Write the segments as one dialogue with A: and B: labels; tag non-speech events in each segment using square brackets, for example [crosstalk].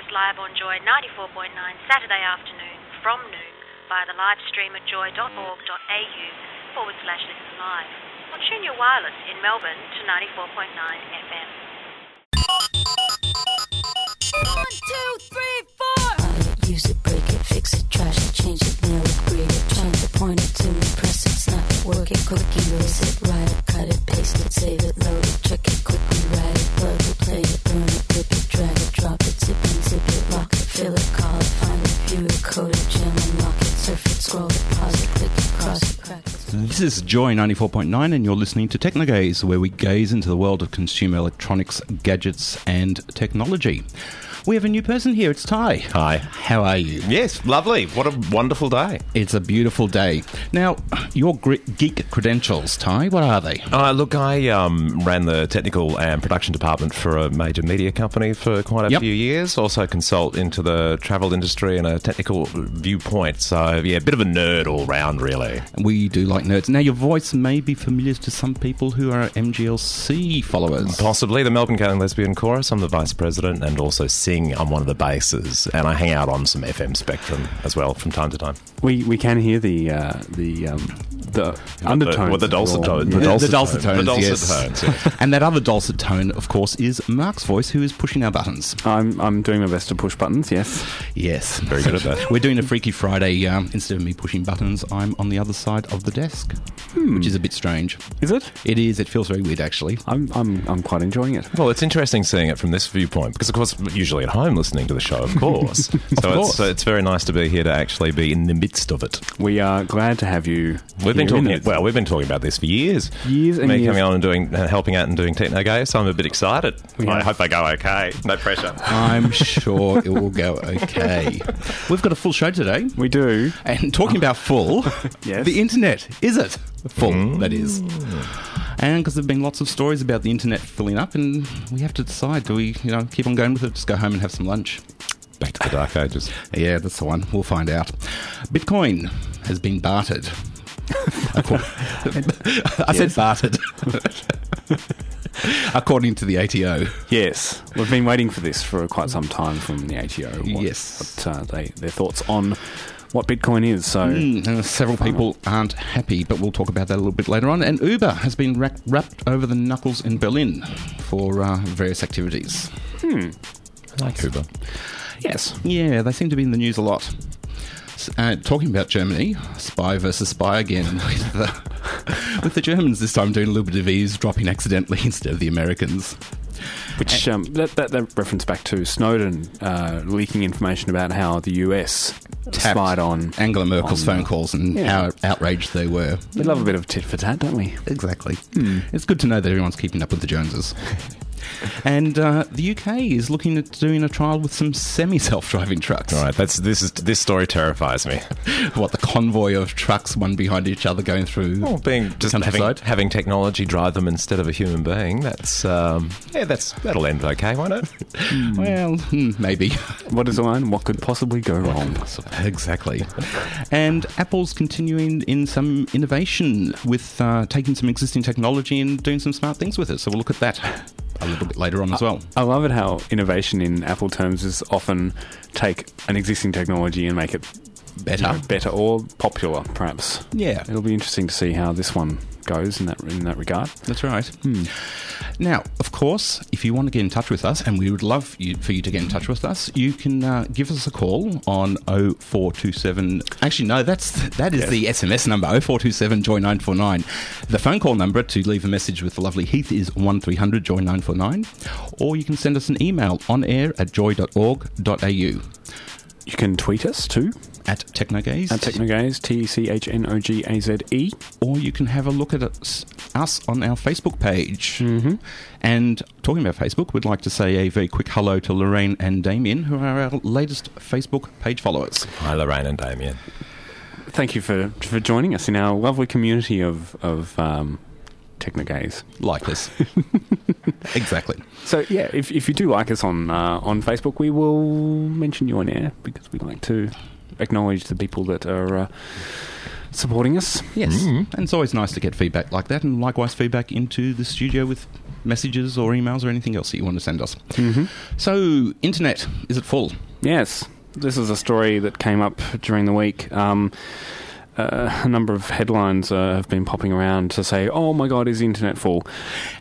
A: Us live on Joy 94.9 Saturday afternoon from noon via the live stream at joy.org.au forward slash listen live. Or tune your wireless in Melbourne to 94.9 FM.
B: One, two, three, four.
C: Use it, break it, fix it, trash it, change it, nail it, grade it, trying to point it to me, press it, snap it, work it, quick erase it, write it, cut it, paste it, save it, load it, check it, quickly write it, plug it, play it, burn it,
D: This is Joy 94.9, and you're listening to Technogaze, where we gaze into the world of consumer electronics, gadgets, and technology. We have a new person here. It's Ty.
E: Hi.
D: How are you?
E: Yes, lovely. What a wonderful day.
D: It's a beautiful day. Now, your geek credentials, Ty, what are they?
E: Uh, look, I um, ran the technical and production department for a major media company for quite a
D: Yep.
E: few years. Also consult into the travel industry and a technical viewpoint. So, yeah, a bit of a nerd all round, really.
D: We do like nerds. Now, your voice may be familiar to some people who are MGLC followers.
E: Possibly the Melbourne Gay and Lesbian Chorus. I'm the vice president and also sing on one of the basses. And I hang out on some FM spectrum as well from time to time.
F: We we can hear the uh, the um, the undertones.
E: Well, the
F: of
E: dulcet
F: your-
E: tone.
F: Yeah.
D: The
E: dulcet
D: dulcet
E: tone.
D: tones,
E: The dulcet
D: yes.
E: tones, yeah.
D: and that other dulcet tone, of course, is Mark's voice, who is pushing our buttons.
F: I'm I'm doing my best to push buttons. Yes.
D: Yes,
E: Very good at that.
D: We're doing a Freaky Friday. Um, instead of me pushing buttons, I'm on the other side of the desk, which is a bit strange.
F: Is it?
D: It is. It feels very weird, actually.
F: I'm I'm I'm quite enjoying it.
E: Well, it's interesting seeing it from this viewpoint because, of course, usually at home listening to the show, of course. [laughs] so
D: course.
E: It's, so it's very nice to be here to actually be in the midst of it.
F: We are glad to have you.
E: We've been
F: here in
E: talking. Well, we've been talking about this for years.
F: Years and
E: Me
F: years.
E: coming on and doing, uh, helping out and doing Technogaze. So I'm a bit excited.
F: We
E: I hope they go okay. No pressure.
D: I'm sure it will go okay. We've got a full show today.
F: we do.
D: And talking about full, [laughs]
F: Yes.
D: the internet, is it? Full, that is. And because there have been lots of stories about the internet filling up, and we have to decide do we, you know, keep on going with it, just go home and have some lunch?
E: Back to the dark ages. [laughs]
D: Yeah, that's the one. We'll find out. Bitcoin has been bartered. [laughs] Acco- I said bartered. [laughs] According to the ATO.
F: Yes, we've been waiting for this for quite some time from the ATO. What,
D: Yes.
F: what, uh, they their thoughts on what Bitcoin is. So
D: Mm, and several people aren't happy, but we'll talk about that a little bit later on. And Uber has been rapped, rapped over the knuckles in Berlin for uh, various activities.
E: I like Uber.
F: yes,
D: Yeah, they seem to be in the news a lot. Uh, talking about Germany, spy versus spy again, [laughs] with the, with the Germans this time doing a little bit of eavesdropping accidentally [laughs] instead of the Americans.
F: which um, that, that that reference back to Snowden uh, leaking information about how the US spied on
D: Angela Merkel's
F: on,
D: phone calls and
F: yeah.
D: how outraged they were.
F: We love a bit of tit for tat, don't we?
D: Exactly. It's good to know that everyone's keeping up with the Joneses. [laughs] and uh, the UK is looking at doing a trial with some semi self-driving trucks.
E: All right, that's this is this story terrifies me. [laughs]
D: What the convoy of trucks, one behind each other, going through.
E: Well, being just having, having technology drive them instead of a human being. That's um, yeah, that's that'll end okay, won't it?
D: Well, hmm, maybe. [laughs]
F: What is on? What could possibly go wrong?
D: exactly. And Apple's continuing in some innovation with uh, taking some existing technology and doing some smart things with it. So we'll look at that a little bit later on as well.
F: I love it how innovation in Apple terms is often take an existing technology and make it
D: Better.
F: you know, better or popular, perhaps.
D: Yeah.
F: It'll be interesting to see how this one goes in that in that regard.
D: That's right. Now, of course, if you want to get in touch with us, and we would love you, for you to get in touch with us, you can uh, give us a call on 0427. Actually, no, that's that is the SMS number 0427 Joy 949. The phone call number to leave a message with the lovely Heath is 1300 Joy 949, or you can send us an email on air at joy.org.au.
F: You can tweet us too.
D: At Technogaze.
F: At Technogaze, T E C H N O G A Z E.
D: or you can have a look at us, us on our Facebook page. Mm-hmm. And talking about Facebook, we'd like to say a very quick hello to Lorraine and Damien, who are our latest Facebook page followers.
E: Hi, Lorraine and Damien.
F: Thank you for for joining us in our lovely community of of um, Technogaze.
D: Like us. [laughs] exactly.
F: So yeah, if if you do like us on uh, on Facebook, we will mention you on air because we like to acknowledge the people that are uh, supporting us.
D: Yes. And it's always nice to get feedback like that, and likewise feedback into the studio with messages or emails or anything else that you want to send us. Mm-hmm. So, internet, is it full?
F: Yes, this is a story that came up during the week. Um, [laughs] a number of headlines uh, have been popping around to say, "Oh my God, is the internet full?"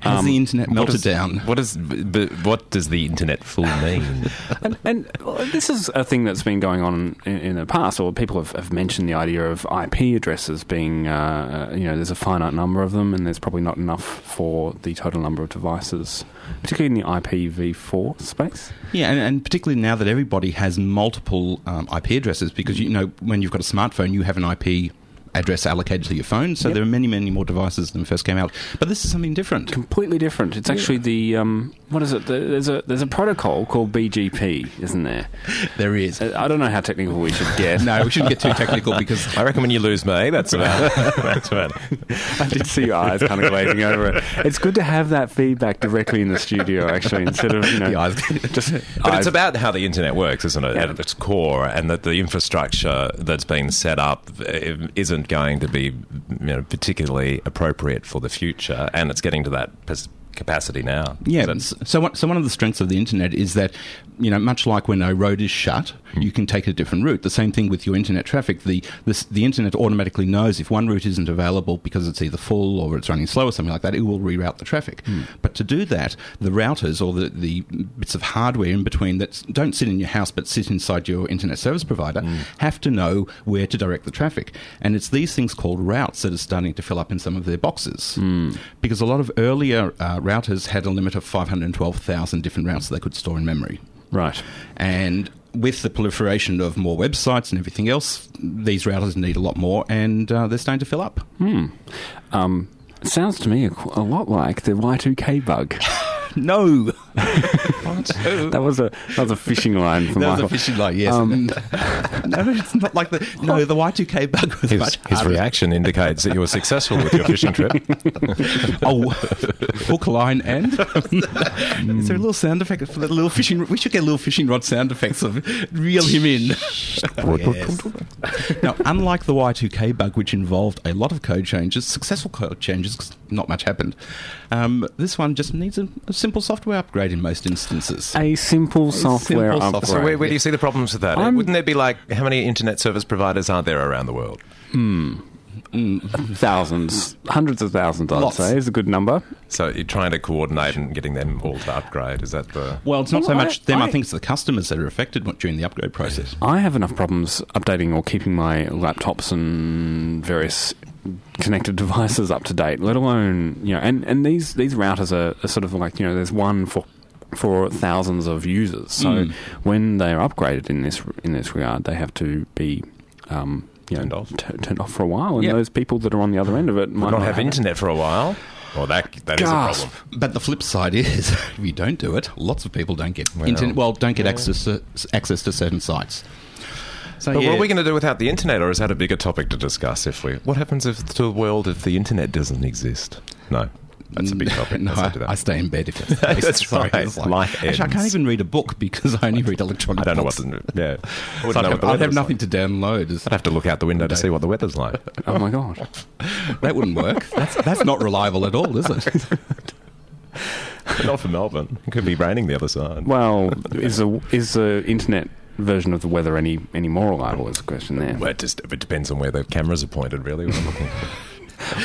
D: Has
F: Um,
D: the internet
E: What
D: melted
E: is-
D: down?
E: What is but what does the internet full mean? [laughs]
F: and, and well, this is a thing that's been going on in, in the past, or people have, have mentioned the idea of IP addresses being, uh, uh, you know, there's a finite number of them, and there's probably not enough for the total number of devices, particularly in the IPv4 space.
D: Yeah, and, and particularly now that everybody has multiple um, IP addresses, because you know when you've got a smartphone, you have an IP address allocated to your phone, so
F: Yep.
D: there are many, many more devices than first came out. But this is something different.
F: Completely different. It's actually the um, what is it? The- There's a there's a protocol called BGP, isn't there? [laughs]
D: There is.
F: Uh, I don't know how technical we should get. [laughs]
D: No, we shouldn't get too technical because
E: I reckon when you lose me, that's about [laughs] that's about.
F: I did see your eyes kind of glazing over it. It's good to have that feedback directly in the studio, actually, instead of you know
D: the eyes.
F: just.
E: But
F: eyes-
E: it's about how the internet works, isn't it?
F: Yeah.
E: At its core, and that the infrastructure that's been set up uh, isn't going to be, you know, particularly appropriate for the future, and it's getting to that pers- capacity now.
D: Yeah. So, so one of the strengths of the internet is that, you know, much like when a road is shut, hmm. you can take a different route. The same thing with your internet traffic. The this, the internet automatically knows if one route isn't available because it's either full or it's running slow or something like that. It will reroute the traffic. Hmm. But to do that, the routers or the, the bits of hardware in between that don't sit in your house but sit inside your internet service provider hmm. have to know where to direct the traffic. And it's these things called routes that are starting to fill up in some of their boxes. Because a lot of earlier uh, routers had a limit of 512,000 different routes that they could store in memory.
F: right.
D: And with the proliferation of more websites and everything else, these routers need a lot more, and uh, they're starting to fill up.
F: Um, sounds to me a, a lot like the Y2K bug. [laughs]
D: No, [laughs]
F: that was a that was a fishing line from
D: that was a fishing line. Yes,
F: Um, [laughs]
D: no, it's not like the no. The Y two K bug was
E: his,
D: much
E: his reaction indicates that you were successful with your fishing trip. [laughs]
D: Oh, hook, line, and is there a little sound effect for the little fishing? We should get little fishing rod sound effects of reel him in. Now, unlike the Y2K bug, which involved a lot of code changes, successful code changes, 'cause not much happened, um, this one just needs a, a simple software upgrade in most instances.
F: a simple software
D: simple
F: upgrade.
D: software.
E: So where, where do you see the problems with that?
F: I'm-
E: Wouldn't there be like how many internet service providers are there around the world? Hmm.
F: Thousands, hundreds of thousands, I'd
D: Lots.
F: say, is a good number.
E: So you're trying to coordinate and getting them all to upgrade. Is that the?
D: well, it's not so
F: Well, I-
D: much them. I,
F: I-
D: think it's the customers that are affected during the upgrade process.
F: I have enough problems updating or keeping my laptops and various connected devices up to date. Let alone you know, and, and these these routers are, are sort of like you know, there's one for for thousands of users. So
D: Mm.
F: when they are upgraded in this in this regard, they have to be um, you know,
E: Turned off.
F: t- turned off for a while. And
D: Yeah.
F: those people that are on the other end of it might
E: Might not have
F: it.
E: internet for a while. Well, that that is
F: Gasp.
E: a problem.
D: But the flip side is, [laughs] if you don't do it, lots of people don't get
E: Well,
D: internet. Well, don't get access to, access to certain sites. So
E: But
D: yeah,
E: what are we going to do without the internet, or is that a bigger topic to discuss? If we, what happens if to the world if the internet doesn't exist? No, that's a big topic. [laughs]
D: No,
E: Let's not do
D: I. I stay in bed if that's [laughs] the case.
E: That's
D: Sorry,
E: right.
D: it's
E: Life
D: actually, I can't even read a book because I only read electronic.
E: I don't know what
D: books.
E: to do. Yeah, I
D: It's
E: wouldn't
D: like
E: what the
D: I'd have nothing
E: like.
D: to download.
E: I'd have to look out the window to see what the weather's like. [laughs]
F: Oh my god!
D: that wouldn't work. That's, that's not reliable at all, is it?
E: Not for Melbourne. It could be raining the other side.
F: Well, is the is the internet version of the weather any any more reliable? Is the question there.
E: Well, it just it depends on where the cameras are pointed. Really, when I'm looking. [laughs]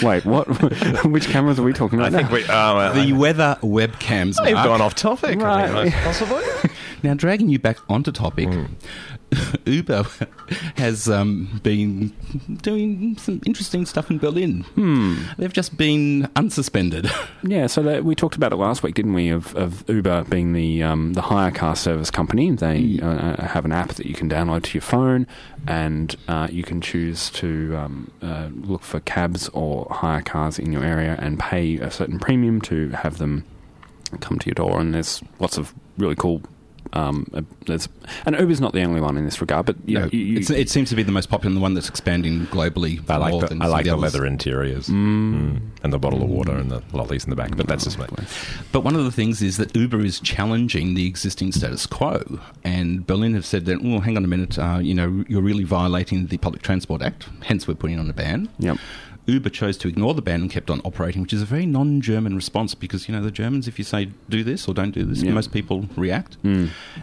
F: Wait, what? [laughs] Which cameras are we talking about?
E: I
F: about?
E: think
F: now?
E: we. Uh, well,
D: the weather webcams.
E: I've gone off topic. I
F: Right.
E: think, possibly. [laughs]
D: Now, dragging you back onto topic, hmm. [laughs] Uber has um, been doing some interesting stuff in Berlin. Hmm. They've just been unsuspended. [laughs]
F: Yeah, so that, we talked about it last week, didn't we? Of, of Uber being the um, the hire car service company. They uh, uh, have an app that you can download to your phone, and uh, you can choose to um, uh, look for cabs or hire cars in your area and pay a certain premium to have them come to your door. And there's lots of really cool. Um, uh, there's, and Uber's not the only one in this regard, but you
D: No,
F: know, you, you,
D: it's, it seems to be the most popular, and the one that's expanding globally.
E: I like
D: more
E: the,
D: than
E: I like the
D: others.
E: leather interiors mm. and the bottle of water and the lollies in the back, but that's just me.
D: But one of the things is that Uber is challenging the existing status quo, and Berlin have said that, well, hang on a minute, uh, you know, you're really violating the Public Transport Act. Hence, we're putting on a ban.
F: Yep.
D: Uber chose to ignore the ban and kept on operating, which is a very non-German response because you know the Germans, if you say do this or don't do this,
F: Yeah.
D: most people react.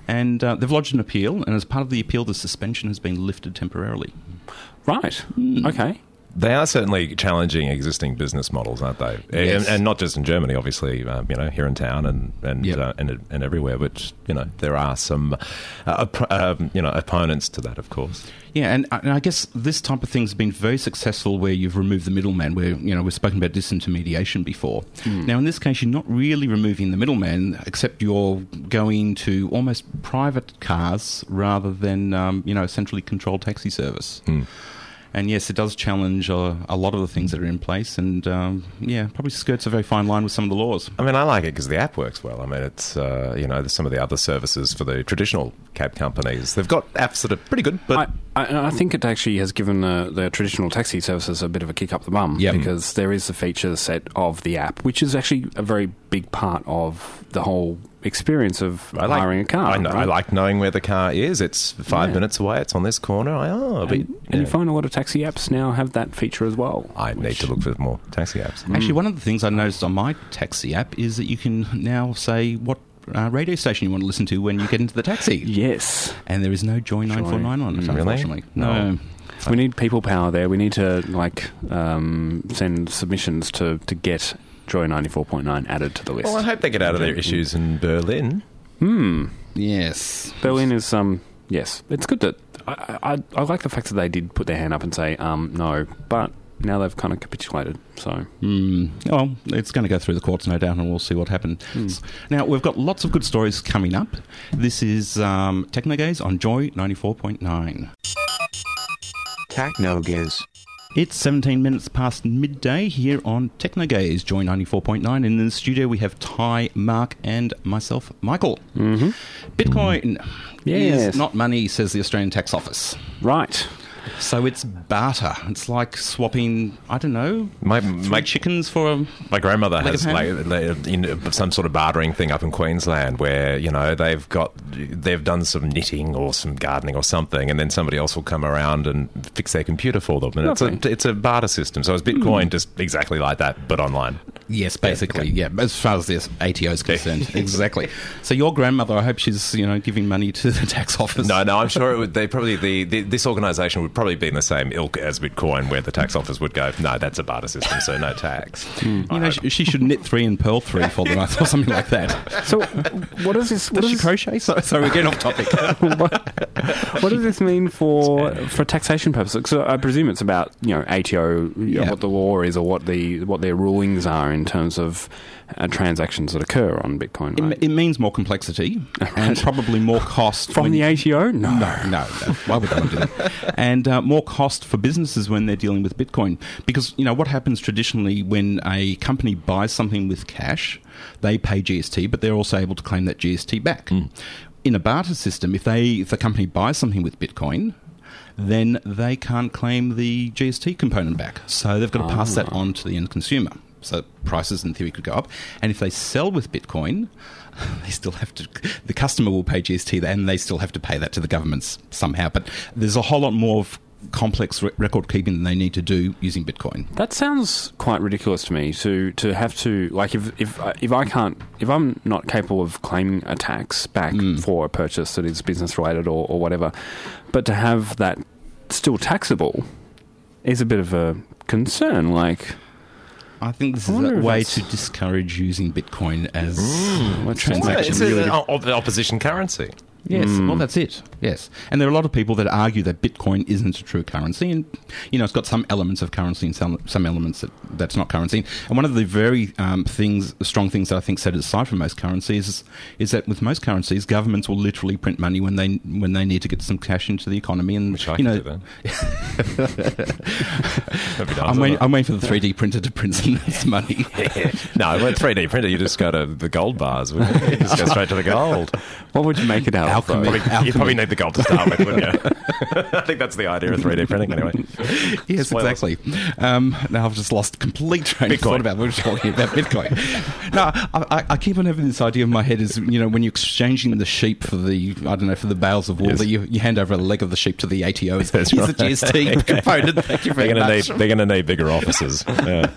D: And uh, they've lodged an appeal, and as part of the appeal, the suspension has been lifted temporarily.
F: right, okay.
E: They are certainly challenging existing business models, aren't they?
D: Yes.
E: And, and not just in Germany, obviously. Um, you know, here in town and and,
D: Yep.
E: uh, and and everywhere. Which you know, there are some uh, op- um, you know opponents to that, of course.
D: Yeah, and, and I guess this type of thing has been very successful where you've removed the middleman, where, you know, we've spoken about disintermediation before. Now, in this case, you're not really removing the middleman, except you're going to almost private cars rather than, um, you know, a centrally controlled taxi service. And yes, it does challenge uh, a lot of the things that are in place, and um, yeah, probably skirts a very fine line with some of the laws.
E: I mean, I like it because the app works well. I mean, it's uh, you know, some of the other services for the traditional cab companies. They've got apps that are pretty good, but
F: I, I, I think it actually has given the, the traditional taxi services a bit of a kick up the bum
D: Yep.
F: because there is a feature set of the app, which is actually a very big part of the whole experience of
E: I like
F: hiring a car.
E: I, know, I like knowing where the car is. It's five
F: Yeah.
E: minutes away. It's on this corner. I, oh, I'll be,
F: And, and you find a lot of taxi apps now have that feature as well.
E: I need to look for more taxi apps.
D: Actually, one of the things I noticed on my taxi app is that you can now say what uh, radio station you want to listen to when you get into the taxi.
F: Yes.
D: And there is no Joy 949 on it,
E: Really?
D: unfortunately.
E: No.
D: No.
F: We need people power there. We need to like um, send submissions to, to get Joy 94.9 added to the list.
E: Well, I hope they get out of their issues in Berlin.
F: Hmm.
D: Yes.
F: Berlin is um yes, it's good that I, I I like the fact that they did put their hand up and say um no, but now they've kind of capitulated. So
D: Mm, well, it's going to go through the courts, no doubt, and we'll see what happens. Now, we've got lots of good stories coming up. This is um, Technogaze on Joy 94.9.
G: Technogaze.
D: It's 17 minutes past midday here on Technogaze, Joy 94.9. And in the studio, we have Ty, Mark, and myself, Michael. Mm-hmm. Bitcoin
F: Yes.
D: is not money, says the Australian Tax Office.
F: right,
D: So it's barter. It's like swapping, I don't know,
E: My my
D: chickens for a.
E: My grandmother has like, like, you know, some sort of bartering thing up in Queensland where you know they've got they've done some knitting or some gardening or something, and then somebody else will come around and fix their computer for them, and it's a it's a barter system. So it's Bitcoin hmm. just exactly like that, but online.
D: Yes, basically,
E: okay.
D: yeah. As far as this ATO is concerned, [laughs] exactly. So your grandmother, I hope she's you know giving money to the tax office.
E: No, no, I'm sure it would. They probably the, the this organisation would probably be in the same ilk as Bitcoin, where the tax office would go, no, that's a barter system, so no tax. Hmm.
D: you know she, she should knit three and purl three for them, or something like that.
F: so what does this? What
D: Does she
F: does,
D: crochet? So, sorry, we're getting off topic. [laughs]
F: what does this mean for for taxation purposes? So I presume it's about you know ATO, you know,
D: Yeah.
F: what the law is, or what the what their rulings are in terms of uh, transactions that occur on Bitcoin.
D: It,
F: Right?
D: it means more complexity [laughs] and probably more cost
F: From the ATO? No,
D: No, no, no. Why would they do that? And uh, more cost for businesses when they're dealing with Bitcoin. Because, you know, what happens traditionally when a company buys something with cash, they pay GST, but they're also able to claim that GST back. In a barter system, if they if the company buys something with Bitcoin, then they can't claim the GST component back. So they've got to pass that on to the end consumer. So prices in theory could go up. And if they sell with Bitcoin, [laughs] they still have to, the customer will pay GST and they still have to pay that to the governments somehow. But there's a whole lot more of complex re- record keeping than they need to do using Bitcoin.
F: That sounds quite ridiculous to me. To to have to like if if I- if I can't if I'm not capable of claiming a tax back hmm. for a purchase that is business related or, or whatever, but to have that still taxable is a bit of a concern. Like
D: I think this
F: I
D: is a way to discourage using Bitcoin as mm.
F: a
D: transaction.
E: it's
D: really.
E: Uh, an opposition currency.
D: Yes, well, that's it. Yes, and there are a lot of people that argue that Bitcoin isn't a true currency, and you know it's got some elements of currency and some some elements that that's not currency. And one of the very um, things, strong things that I think set it aside from most currencies is, is that with most currencies, governments will literally print money when they when they need to get some cash into the economy, and
E: Which I
D: you
E: can
D: know.
E: do then. That'd be nice,
D: I'm waiting, I'm waiting for the 3D printer to print some money. [laughs]
E: it? no, with 3D printer, you just go to the gold bars. You just go straight to the gold.
F: What would you make it out of?
D: Alchemy.
F: though?
E: Probably, you probably need the gold to start with, wouldn't you? [laughs] I think that's the idea of 3D printing, anyway.
D: Yes,
E: Spoilers.
D: exactly. Um, now I've just lost complete train of
E: Bitcoin.
D: thought about we we're talking about Bitcoin. no, I, I- I keep on having this idea in my head is you know when you're exchanging the sheep for the I don't know for the bales of wool
E: Yes.
D: that you, you hand over a leg of the sheep to the ATO. It's, [laughs]
E: That's
D: here's
E: right.
D: the GST [laughs] component. Thank you
E: They're
D: very
E: going to
D: much.
E: need they're going to need bigger offices. Yeah.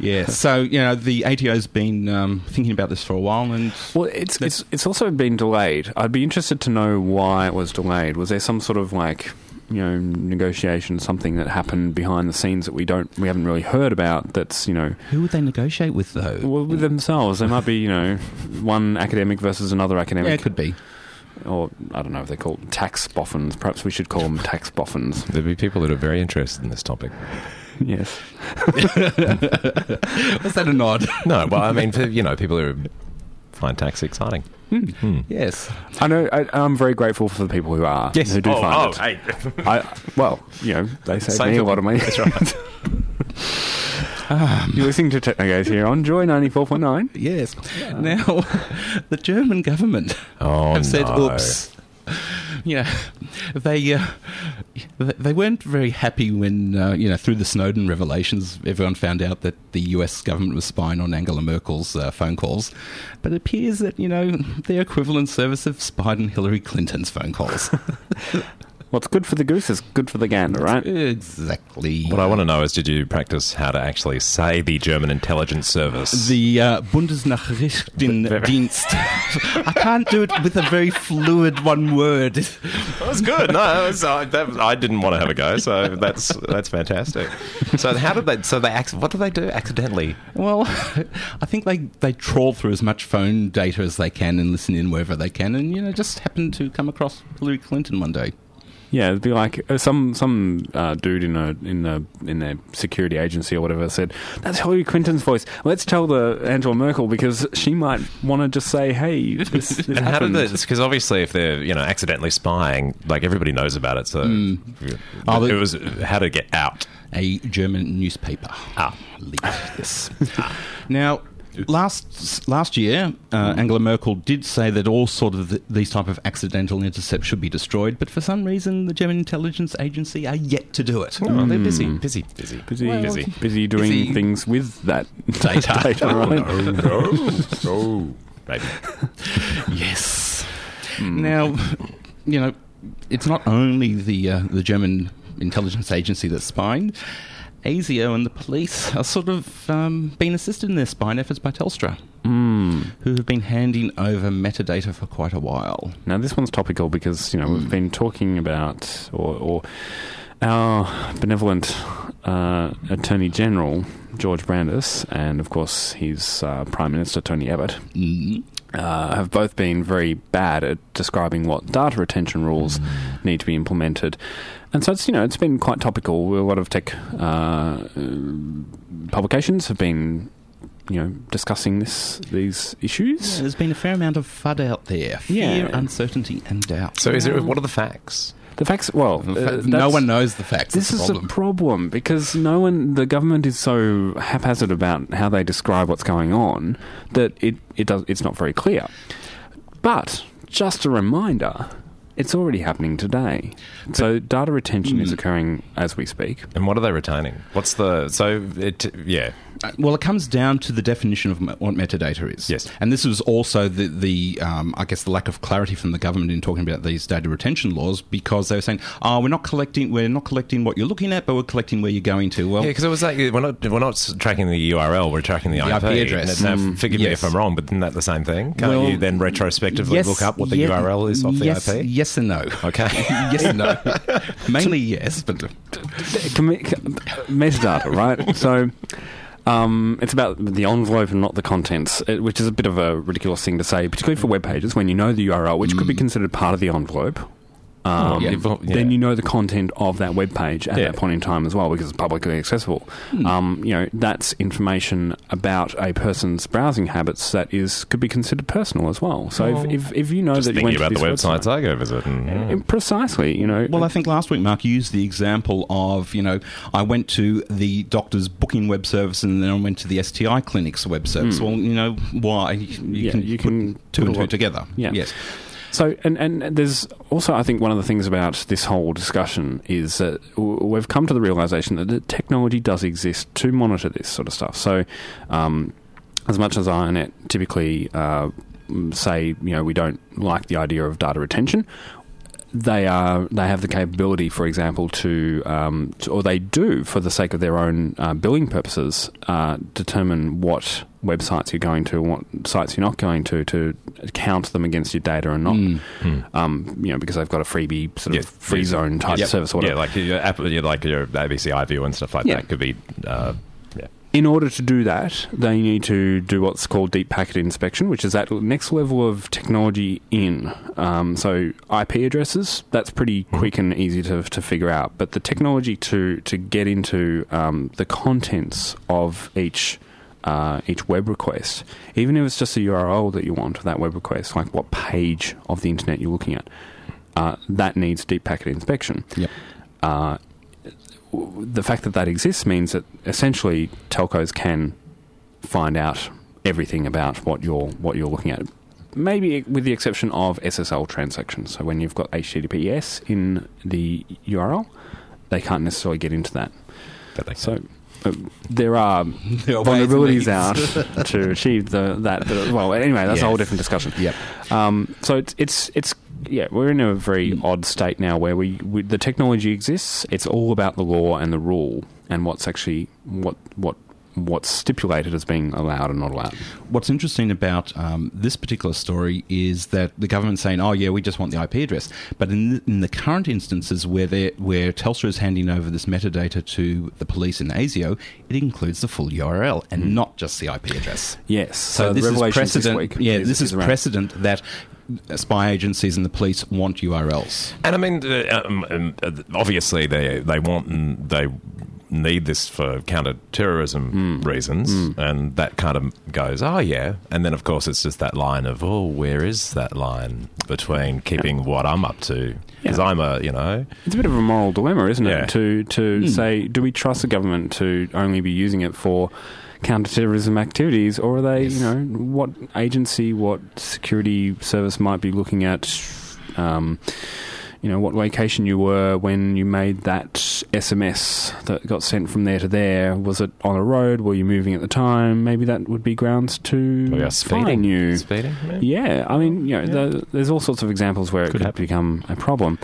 D: Yeah. [laughs] So you know the ATO's been um, thinking about this for a while, and
F: Well, it's it's it's also been delayed. I'd be interested to know why it was delayed. Was there some sort of like you know negotiation, something that happened behind the scenes that we don't we haven't really heard about? That's you know
D: who would they negotiate with though?
F: well, with themselves. There might be you know one academic versus another academic.
D: Yeah,
F: academic,
D: it could be.
F: or I don't know if they're called tax boffins. Perhaps we should call them tax boffins.
E: There'd be people that are very interested in this topic.
F: Yes. [laughs]
D: Was that a nod?
E: No, well, I mean, for, you know, people who find tax exciting. Hmm. Hmm.
D: yes.
F: I know. I, I'm very grateful for the people who are
D: Yes.
F: who do
E: oh,
F: find
E: oh,
F: it.
E: hey.
F: I, well, you know, they save
E: Same
F: me a lot of money.
E: That's right. [laughs] [laughs]
F: You're listening to Technogaze here on Joy 94.9.
D: Yes. Now, the German government
E: Oh,
D: have said,
E: no.
D: "Oops." Yeah, they uh, they weren't very happy when uh, you know through the Snowden revelations, everyone found out that the U.S. government was spying on Angela Merkel's uh, phone calls. But it appears that you know their equivalent service have spied on Hillary Clinton's phone calls. [laughs]
F: What's good for the goose is good for the gander, right?
D: exactly.
E: What I want to know is, did you practice how to actually say the German intelligence service?
D: The uh, Bundesnachrichtendienst. [laughs] I can't do it with a very fluid one word.
E: That was good. No, it was, uh, that I didn't want to have a go, so that's that's fantastic. So how did they? So they ac- what did they do accidentally?
D: Well, [laughs] I think they, they trawl through as much phone data as they can and listen in wherever they can, and you know just happen to come across Hillary Clinton one day.
F: Yeah, it'd be like uh, some some uh, dude in a in the in their security agency or whatever said that's Hillary Clinton's voice. Let's tell the Angela Merkel because she might want to just say, "Hey, [laughs] this, this
E: And how did
F: happened."
E: this? Because obviously, if they're you know accidentally spying, like everybody knows about it. So
D: Oh,
E: it was how to get out.
D: A German newspaper.
E: Ah.
D: leaked this. now, last last year, uh, Angela Merkel did say that all sort of th- these type of accidental intercepts should be destroyed, but for some reason, the German intelligence agency are yet to do it.
E: Oh, they're busy, busy, busy,
F: busy,
D: Well,
F: busy, busy doing
D: busy-
F: things with that [laughs]
D: Data. [laughs]
F: data right?
E: no, no, maybe. [laughs]
D: Yes. Now, you know, it's not only the uh, the German intelligence agency that's spying. ASIO and the police [laughs] are sort of um, being assisted in their spying efforts by Telstra,
F: Hmm.
D: who have been handing over metadata for quite a while.
F: Now, this one's topical because, you know, we've been talking about, or, or our benevolent uh, Attorney General, George Brandis, and of course his uh, Prime Minister, Tony Abbott,
D: Mm.
F: uh, have both been very bad at describing what data retention rules need to be implemented. And so it's, you know, it's been quite topical. A lot of tech uh, publications have been, you know, discussing this these issues.
D: There's been a fair amount of FUD out there. Fear,
F: Yeah.
D: uncertainty, and doubt.
E: So is it? What are the facts?
F: The facts, well,
D: The
F: uh,
D: no one knows the facts.
F: This
D: That's
F: is
D: the
F: a
D: problem.
F: problem because no one, the government is so haphazard about how they describe what's going on that it, it does, it's not very clear. But just a reminder, it's already happening today. So data retention
D: Hmm.
F: is occurring as we speak.
E: And what are they retaining? What's the so? It yeah.
D: Uh, Well, it comes down to the definition of what metadata is.
E: Yes.
D: and this was also the, the um, I guess, the lack of clarity from the government in talking about these data retention laws because they were saying, "Oh, we're not collecting, we're not collecting what you're looking at, but we're collecting where you're going to." Well,
E: Yeah, because it was like we're not we're not tracking the URL, we're tracking the,
D: The
E: IP,
D: IP address.
E: Now,
D: Mm,
E: forgive me if I'm wrong, but isn't that the same thing? Can't
D: Well,
E: you then retrospectively
D: yes,
E: look up what the
D: ye-
E: URL is off the IP?
D: Yes and no.
E: Okay. [laughs]
D: yes and no. [laughs] Mainly yes, but
F: metadata, right? So Um, it's about the envelope and not the contents, which is a bit of a ridiculous thing to say, particularly for web pages when you know the URL, which could be considered part of the envelope. Um,
E: yeah. Yeah.
F: Then you know the content of that web page at
E: Yeah.
F: that point in time as well because it's publicly accessible.
E: Hmm.
F: Um, you know that's information about a person's browsing habits that is could be considered personal as well. So if, if, if you know
E: Just
F: that you went
E: about
F: to
E: the
F: this
E: websites
F: website,
E: I go visit. And,
F: Uh, precisely, you know.
D: Well, I think last week Mark used the example of, you know, I went to the doctor's booking web service and then I went to the STI clinic's web service. Well, you know, why? You
F: Hmm. Yeah,
D: can
F: you
D: put
F: can
D: two
F: put
D: and two together.
F: Yeah.
D: Yes.
F: So, and, and there's also, I think, one of the things about this whole discussion is that we've come to the realization that the technology does exist to monitor this sort of stuff. So, um, as much as iiNet typically uh, say, you know, we don't like the idea of data retention, they are they have the capability, for example, to, um, to or they do for the sake of their own uh, billing purposes, uh, determine what websites you're going to, and what sites you're not going to, to count them against your data and not, um, you know, because they've got a freebie sort of
E: Yeah,
F: free zone type
E: Yep.
F: service. Or whatever.
E: Yeah, like your Apple, yeah, like your ABC iView and stuff like
F: Yeah.
E: that could be. Uh.
F: In order to do that, they need to do what's called deep packet inspection, which is that next level of technology in. Um, so IP addresses, that's pretty quick and easy to, to figure out. But the technology to to get into um, the contents of each uh, each web request, even if it's just a URL that you want of that web request, like what page of the internet you're looking at, uh, that needs deep packet inspection
D: Yep.
F: uh, the fact that that exists means that essentially telcos can find out everything about what you're what you're looking at. Maybe with the exception of SSL transactions. So when you've got HTTPS in the URL, they can't necessarily get into that.
E: But they
F: So uh, there are [laughs]
D: There are ways and
F: vulnerabilities out to achieve the that. But, well, anyway, that's a whole different discussion.
D: Yep.
F: Um, so it's it's it's yeah, we're in a very odd state now where we, we the technology exists. It's all about the law and the rule and what's actually what what what's stipulated as being allowed and not allowed.
D: What's interesting about um, this particular story is that the government's saying, "Oh, yeah, we just want the IP address," but in the, in the current instances where they where Telstra is handing over this metadata to the police in ASIO, it includes the full URL and not just the IP address.
F: Yes.
D: So,
F: So,
D: this is precedent.
F: this week.
D: yeah,
F: is-
D: this is,
F: around-
D: precedent that spy agencies and the police want URLs.
E: And I mean, uh, um, um, obviously they they want and they need this for counter-terrorism hmm. reasons, hmm. and that kind of goes, oh yeah, and then of course it's just that line of, oh, where is that line between keeping what I'm up to? Because
F: Yeah.
E: I'm a, you know,
F: It's a bit of a moral dilemma, isn't
E: Yeah.
F: it? To to hmm. say, do we trust the government to only be using it for counterterrorism activities, or are they, you know, what agency, what security service might be looking at? Um, you know what location you were when you made that SMS that got sent from there to there. Was it on a road? Were you moving at the time? Maybe that would be grounds to fine
E: speeding.
F: you.
E: Speeding? Yeah.
F: Yeah, I mean, you know, the, there's all sorts of examples where it
E: Could
F: could
E: happen.
F: become a problem.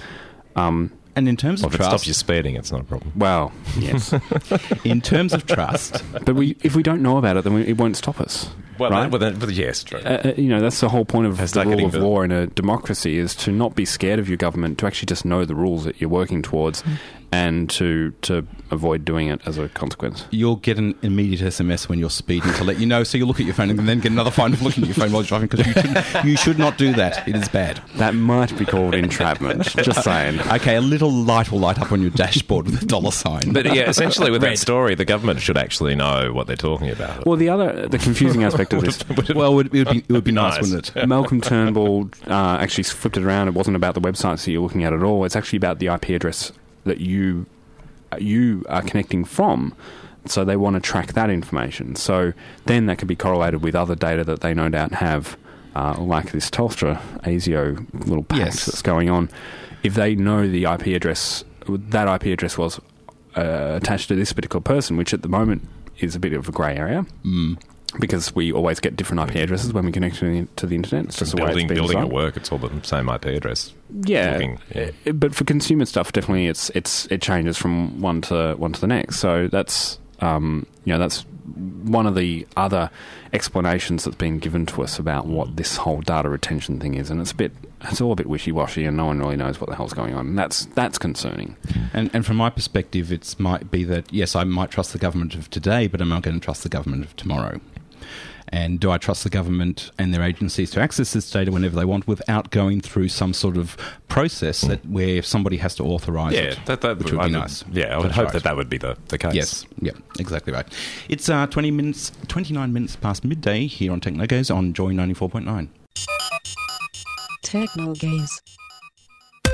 F: Um,
D: And in terms
E: Well,
D: of
E: if it stops you speeding, it's not a problem.
F: well, yes, [laughs]
D: in terms of trust,
F: but we, if we don't know about it, then we, it won't stop us.
E: Well,
F: right?
E: but, then- but yes, true.
F: Uh, uh, you know, that's the whole point of
E: Has
F: the
E: that
F: rule of
E: the-
F: law in a democracy is to not be scared of your government, to actually just know the rules that you're working towards, and to to avoid doing it as a consequence.
D: you'll get an immediate SMS when you're speeding to let you know. So you look at your phone and then get another phone of looking at your phone while you're driving because you, shouldn't- you should not do that. It is bad.
F: That might be called entrapment. just saying.
D: Okay, a little light will light up on your dashboard with a dollar sign.
E: But yeah, essentially with
D: Red.
E: that story, the government should actually know what they're talking about.
F: Well, the other, the confusing aspect of this [laughs]
D: well, it would, it would be, it would be nice,
E: Nice.
D: wouldn't it? [laughs]
F: Malcolm Turnbull uh, actually flipped it around. It wasn't about the websites that you're looking at at all. It's actually about the IP address that you uh, you are connecting from. So they want to track that information. So then that could be correlated with other data that they no doubt have, uh, like this Telstra ASIO little pact
D: Yes.
F: that's going on. If they know the IP address, that IP address was uh, attached to this particular person, which at the moment is a bit of a grey area.
D: Mm.
F: Because we always get different IP addresses when we connect to the, to the internet. It's just the way
E: building
F: it's been
E: building at work, it's all the same IP address.
F: Yeah,
E: Looking, yeah.
F: But for consumer stuff, definitely it's it's it changes from one to one to the next. So that's um, you know that's one of the other explanations that's been given to us about what this whole data retention thing is, and it's a bit, it's all a bit wishy washy, and no one really knows what the hell's going on, and that's that's concerning.
D: And, and from my perspective, it might be that yes, I might trust the government of today, but I'm not going to trust the government of tomorrow. And do I trust the government and their agencies to access this data whenever they want without going through some sort of process that where somebody has to authorise
E: Yeah,
D: it?
E: that, that
D: which would
E: I
D: be
E: would-
D: nice.
E: Yeah, I would
D: That's
E: hope
D: right.
E: that that would be the, the case.
D: Yes, yeah, exactly right. It's uh, 20 minutes, 29 minutes past midday here on Technogaze on Joy 94.9.
C: Techno gaze.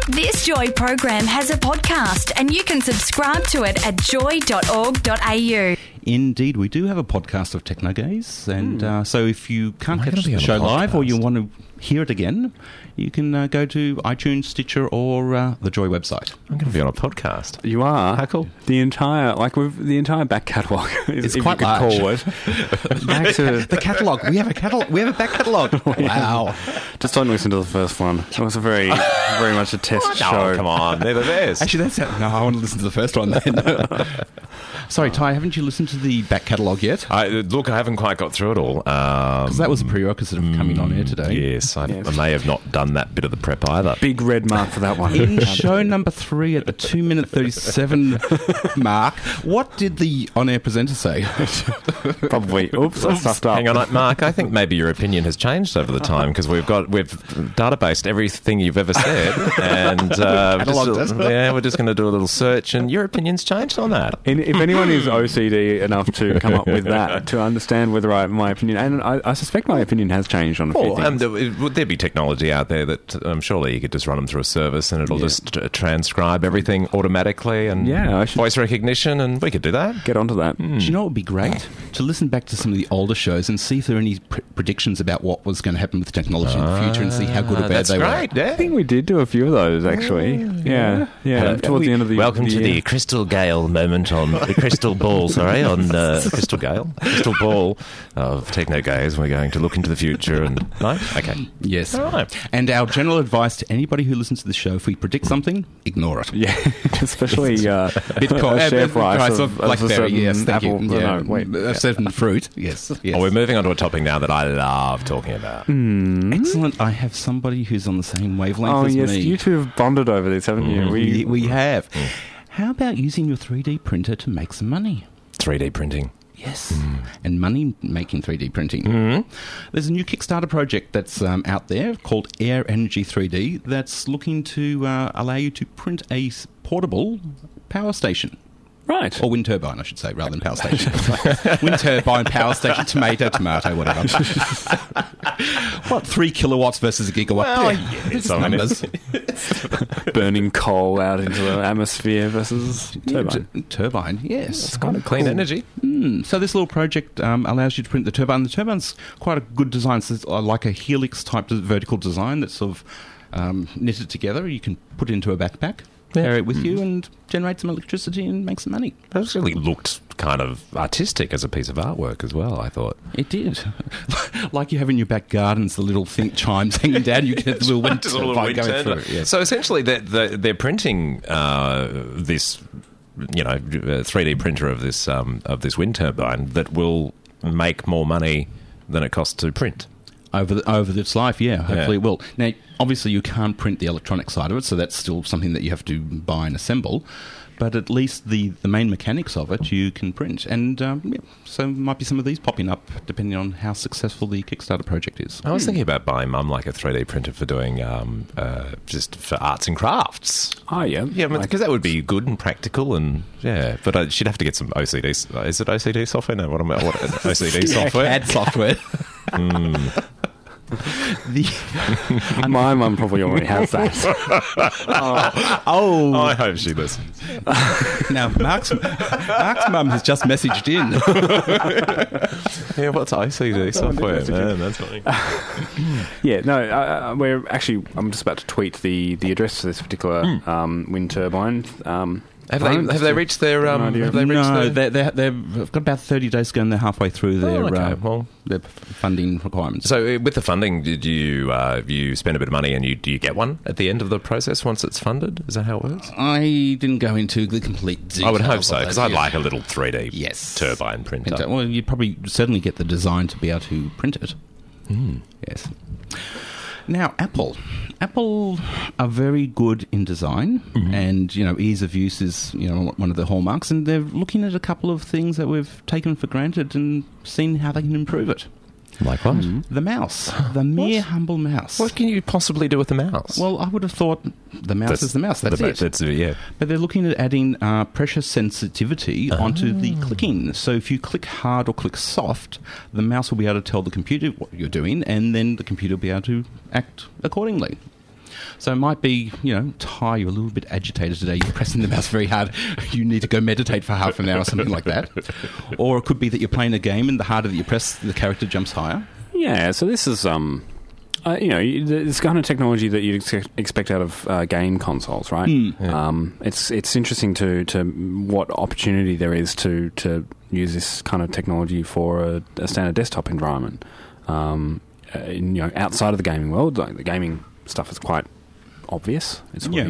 B: This Joy program has a podcast and you can subscribe to it at joy.org.au.
D: Indeed, we do have a podcast of Technogaze, and uh, so if you can't
E: Am
D: catch the show live or you want to hear it again, you can uh, go to iTunes, Stitcher, or uh, the Joy website.
E: I'm going to be on a podcast.
F: You are
E: How cool.
F: The entire like we've the entire back catalogue. [laughs] is-
D: It's quite
F: you could call
D: large.
F: it. [laughs] back to [laughs]
D: The catalogue. We have a catalog. We have a back catalogue. wow.
F: just don't listen to the first one. It was a very very much a test show.
E: Oh, come on. They're the best.
D: Actually, that's no. I want to listen to the first one then. Sorry, Ty. Haven't you listened to the back catalogue yet?
E: I, look, I haven't quite got through it all. Um,
D: Because that was a prerequisite of coming on air today.
E: Yes, I,
F: Yes.
E: I may have not done that bit of the prep either.
F: Big red mark for that one.
D: In show number three at the two minute thirty seven [laughs] mark, what did the on air presenter say? [laughs]
F: Probably. Oops, I stuffed up.
E: Hang on, Mark. I think maybe your opinion has changed over the time because we've got we've databased everything you've ever said, and [laughs] uh, just, yeah, we're just going to do a little search, and your opinion's changed on that.
F: And if anyone is OCD enough to come up with that, to understand whether I, my opinion, and I, I suspect my opinion has changed on a few
E: Well,
F: things.
E: there, would there be technology out there that um, surely you could just run them through a service and it'll
F: Yeah.
E: just uh, transcribe everything automatically and
F: Yeah, I should-
E: voice recognition, and we could do that.
F: Get onto that.
D: Do you know what would be great? To listen back to some of the older shows and see if there are any pr- predictions about what was going to happen with technology in the future and see how good or
E: Ah,
D: bad
E: that's
D: they
E: great.
D: were.
E: Yeah.
F: I think we did do a few of those actually. Yeah, yeah.
E: Hello.
F: towards the end of the
E: Welcome
F: the
E: to
F: year.
E: the Crystal Gayle moment on the Crystal Ball. Sorry, on uh, Crystal Gayle, Crystal Ball of Techno Gaze. We're going to look into the future and no, okay,
D: Yes.
E: All right.
D: And our general advice to anybody who listens to the show: if we predict something, ignore it.
F: Yeah, [laughs] especially uh, [laughs]
D: Bitcoin,
F: a share
D: uh,
F: price, of, of
D: BlackBerry,
F: certain
D: yes, thank
F: apple.
D: you. Yeah,
F: no, wait.
D: a certain fruit. Yes, [laughs] yes.
E: Oh, we're moving on to a topic now that I love talking about.
D: Excellent. I have somebody who's on the same wavelength
F: Oh
D: as
F: yes,
D: me.
F: you two have bonded over this, haven't you?
D: we, we have. How about using your 3D printer to make some money?
E: 3D printing.
D: Yes, and money making 3D printing. There's a new Kickstarter project that's um, out there called Air Energy 3D that's looking to uh, allow you to print a portable power station.
F: right.
D: Or wind turbine, I should say, rather than power station. [laughs] wind turbine, power station, tomato, tomato, whatever. [laughs] [laughs] what, three kilowatts versus a gigawatt?
E: Well,
D: Yeah, it's numbers. [laughs]
F: Burning coal out into the atmosphere versus turbine.
D: T- turbine, yes.
E: It's kind of clean energy.
D: Mm, so this little project um, allows you to print the turbine. The turbine's quite a good design. So it's uh, like a helix type vertical design that's sort of um, knitted together. You can put it into a backpack,
E: Yeah.
D: carry it with you, and generate some electricity and make some money.
E: It actually looked kind of artistic as a piece of artwork as well. I thought.
D: It did. [laughs] like you have in your back gardens, the little think chimes hanging down. You get the little wind [laughs]
E: Just a little
D: turbine going through. Yes.
E: So essentially, they're, they're, they're printing uh, this, you know, three D printer of this um, of this wind turbine that will make more money than it costs to print.
D: Over the, over its life, yeah, hopefully it will. Now, obviously, you can't print the electronic side of it, so that's still something that you have to buy and assemble. But at least the, the main mechanics of it you can print, and um, yeah, so might be some of these popping up depending on how successful the Kickstarter project is.
E: I was thinking about buying Mum like a three D printer for doing um, uh, just for arts and crafts.
F: Oh yeah,
E: Yeah, because that would be good and practical, and yeah. But uh, she'd have to get some OCD. Is it OCD software? No, what am I? What [laughs] OCD [laughs] software?
D: CAD software. [laughs] [laughs] the, [laughs]
F: my mum probably already has that. [laughs]
D: oh,
E: I hope she listens.
D: now Mark's, Mark's mum has just messaged in.
E: Yeah, what's OCD software? Man, that's funny.
F: Yeah, no, uh, uh, we're actually. I'm just about to tweet the, the address for this particular
E: Hmm.
F: um, wind turbine. Um,
E: Have they have they reached their um,
F: No
E: have they reached
D: no,
E: their,
D: they're, they're, they've got about 30 days to go and they're halfway through their,
E: Oh, okay.
D: uh,
E: Well-
D: their funding requirements.
E: So uh, with the funding, did you uh, you spend a bit of money and you do you get one at the end of the process once it's funded? Is that how it works?
D: I didn't go into the complete details.
E: I would hope so because I'd like a little 3D
D: Yes.
E: turbine printer.
D: Printer. Well, you'd probably certainly get the design to be able to print it.
E: Hmm.
D: Yes. Now, Apple. Apple are very good in design,
E: Mm-hmm.
D: and you know, ease of use is you know one of the hallmarks. And they're looking at a couple of things that we've taken for granted and seen how they can improve it.
E: Like what?
D: The mouse, the mere humble mouse.
E: What can you possibly do with the mouse?
D: Well, I would have thought the mouse is the mouse. That's
E: the,
D: it.
E: That's, yeah.
D: But they're looking at adding uh, pressure sensitivity onto the clicking. So if you click hard or click soft, the mouse will be able to tell the computer what you're doing, and then the computer will be able to act accordingly. So it might be, you know, Ty, you're a little bit agitated today. You're pressing the mouse very hard. [laughs] You need to go meditate for half an hour or something like that. [laughs] Or it could be that you're playing a game, and the harder that you press, the character jumps higher.
F: Yeah, so this is um, uh, you know, you- this kind of technology that you'd ex- expect out of uh, game consoles, right? Um, it's it's interesting to to what opportunity there is to to use this kind of technology for a, a standard desktop environment. Um, uh, you know, outside of the gaming world, like the gaming stuff is quite obvious. It's
D: Yeah.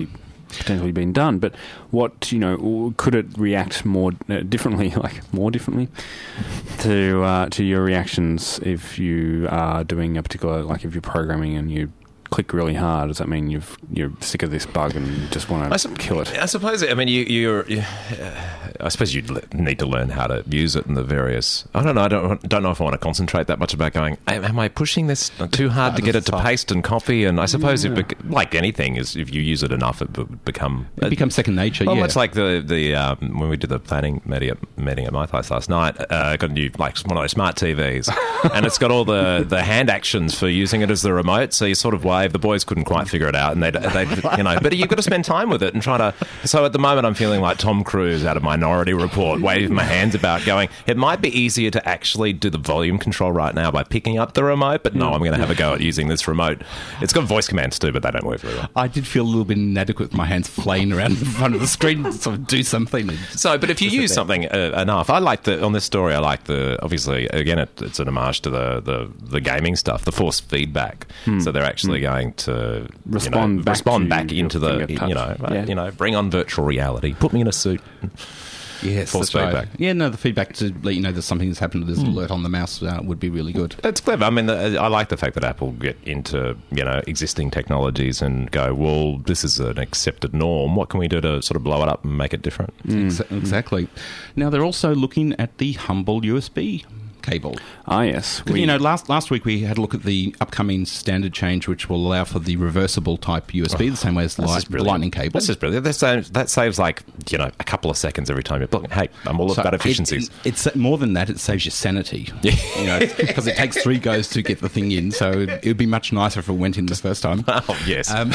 F: potentially been done, but what you know, could it react more uh, differently, [laughs] like more differently? to uh, to your reactions if you are doing a particular like if you're programming and you click really hard does that mean you've you're sick of this bug and just want
E: I
F: to
E: sup-
F: kill it
E: I suppose. I mean, you, you're. You, I suppose you need to learn how to use it in the various. I don't know. I don't don't know if I want to concentrate that much about going. Am am I pushing this too hard to get it to paste and copy? And I suppose it bec- like anything is if you use it enough, it will become
D: It becomes second nature.
E: Well,
D: yeah.
E: much like the the um, when we did the planning meeting at, meeting at my place last night, uh, I got a new like one of those smart TVs, [laughs] and it's got all the, the hand actions for using it as the remote. So you sort of wave. The boys couldn't quite figure it out, and they they you know, but you've got to spend time with it and try to. So at the moment, I'm feeling like Tom Cruise out of Minority Report, waving my hands about, going. It might be easier to actually do the volume control right now by picking up the remote, but no, I'm going to have a go at using this remote. It's got voice commands too, but they don't work very well.
D: I did feel a little bit inadequate with my hands flaying around in front of the screen to sort of do something.
E: So, but if you use something uh, enough, I like the on this story. I like the obviously again, it, it's an homage to the, the the gaming stuff, the force feedback. So they're actually going to you
F: Respond
E: know,
F: back
E: respond
F: to
E: back into the you know uh,
F: Yeah.
E: you know bring on virtual reality. Put me in a suit.
D: Yes,
E: Force
D: that's right.
E: feedback.
D: Yeah, no, the feedback to let you know that something has happened, there's an alert on the mouse uh, would be really good.
E: That's clever. I mean, the, I like the fact that Apple get into you know existing technologies and go, well, this is an accepted norm. What can we do to sort of blow it up and make it different?
D: Ex- exactly. Now they're also looking at the humble USB cable.
F: ah yes
D: 'Cause, you know, last last week we had a look at the upcoming standard change, which will allow for the reversible type USB, the same way as the, light, the lightning cable.
E: This is brilliant. That saves, that saves like you know a couple of seconds every time you're blocking. Hey, I'm all
D: So
E: about
D: it-
E: efficiencies.
D: it- it's more than that. It saves your sanity.
E: Yeah.
D: you know, [laughs] because it takes three goes to get the thing in. So it would be much nicer if it went in the first time. [laughs]
E: oh yes.
D: Um,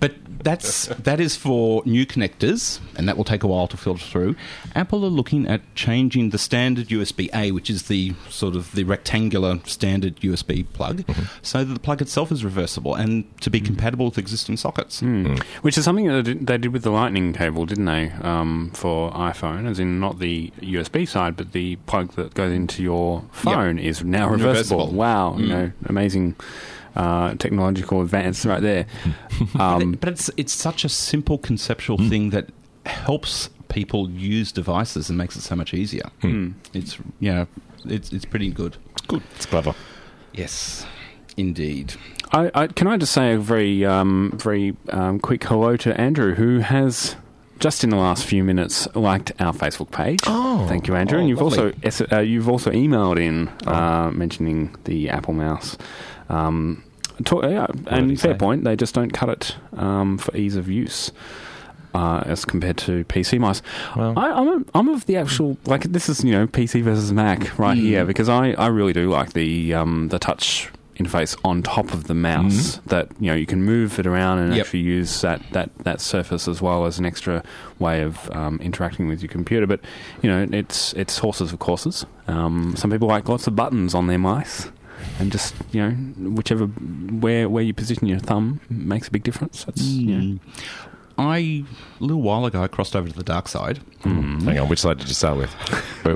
D: but that's that is for new connectors, and that will take a while to filter through. Apple are looking at changing the standard USB A, which is the sort of the rectangular standard USB plug, mm-hmm. so that the plug itself is reversible and to be mm. compatible with existing sockets. Mm. Mm.
F: which is something that they did- with the lightning cable didn't they um, for iphone as in not the usb side but the plug that goes into your phone is now reversible,
D: Reversible.
F: wow you know amazing uh, technological advance right there. [laughs] Um,
D: but it's it's such a simple conceptual thing that helps people use devices and makes it so much easier. Hmm. It's yeah, it's it's pretty good.
E: Good. It's clever.
D: Yes, indeed.
F: I, I, can I just say a very, um, very um, quick hello to Andrew, who has just in the last few minutes liked our Facebook page.
E: Oh.
F: thank you, Andrew.
D: Oh,
F: and you've
D: lovely.
F: also uh, you've also emailed in uh, mentioning the Apple Mouse. Um, to- yeah, and fair
E: say?
F: point, they just don't cut it um, for ease of use. Uh, as compared to PC mice,
E: Well-
F: I, I'm a, I'm of the actual like this is you know PC versus Mac right
E: Hmm.
F: here because I, I really do like the um, the touch interface on top of the mouse that you know you can move it around and
D: Yep.
F: actually use that, that, that surface as well as an extra way of um, interacting with your computer. But you know it's it's horses for courses. Um, some people like lots of buttons on their mice. And just you know, whichever where where you position your thumb makes a big difference. That's you know,
D: I a little while ago I crossed over to the dark side. Hmm.
E: Hang on, which side did you start with?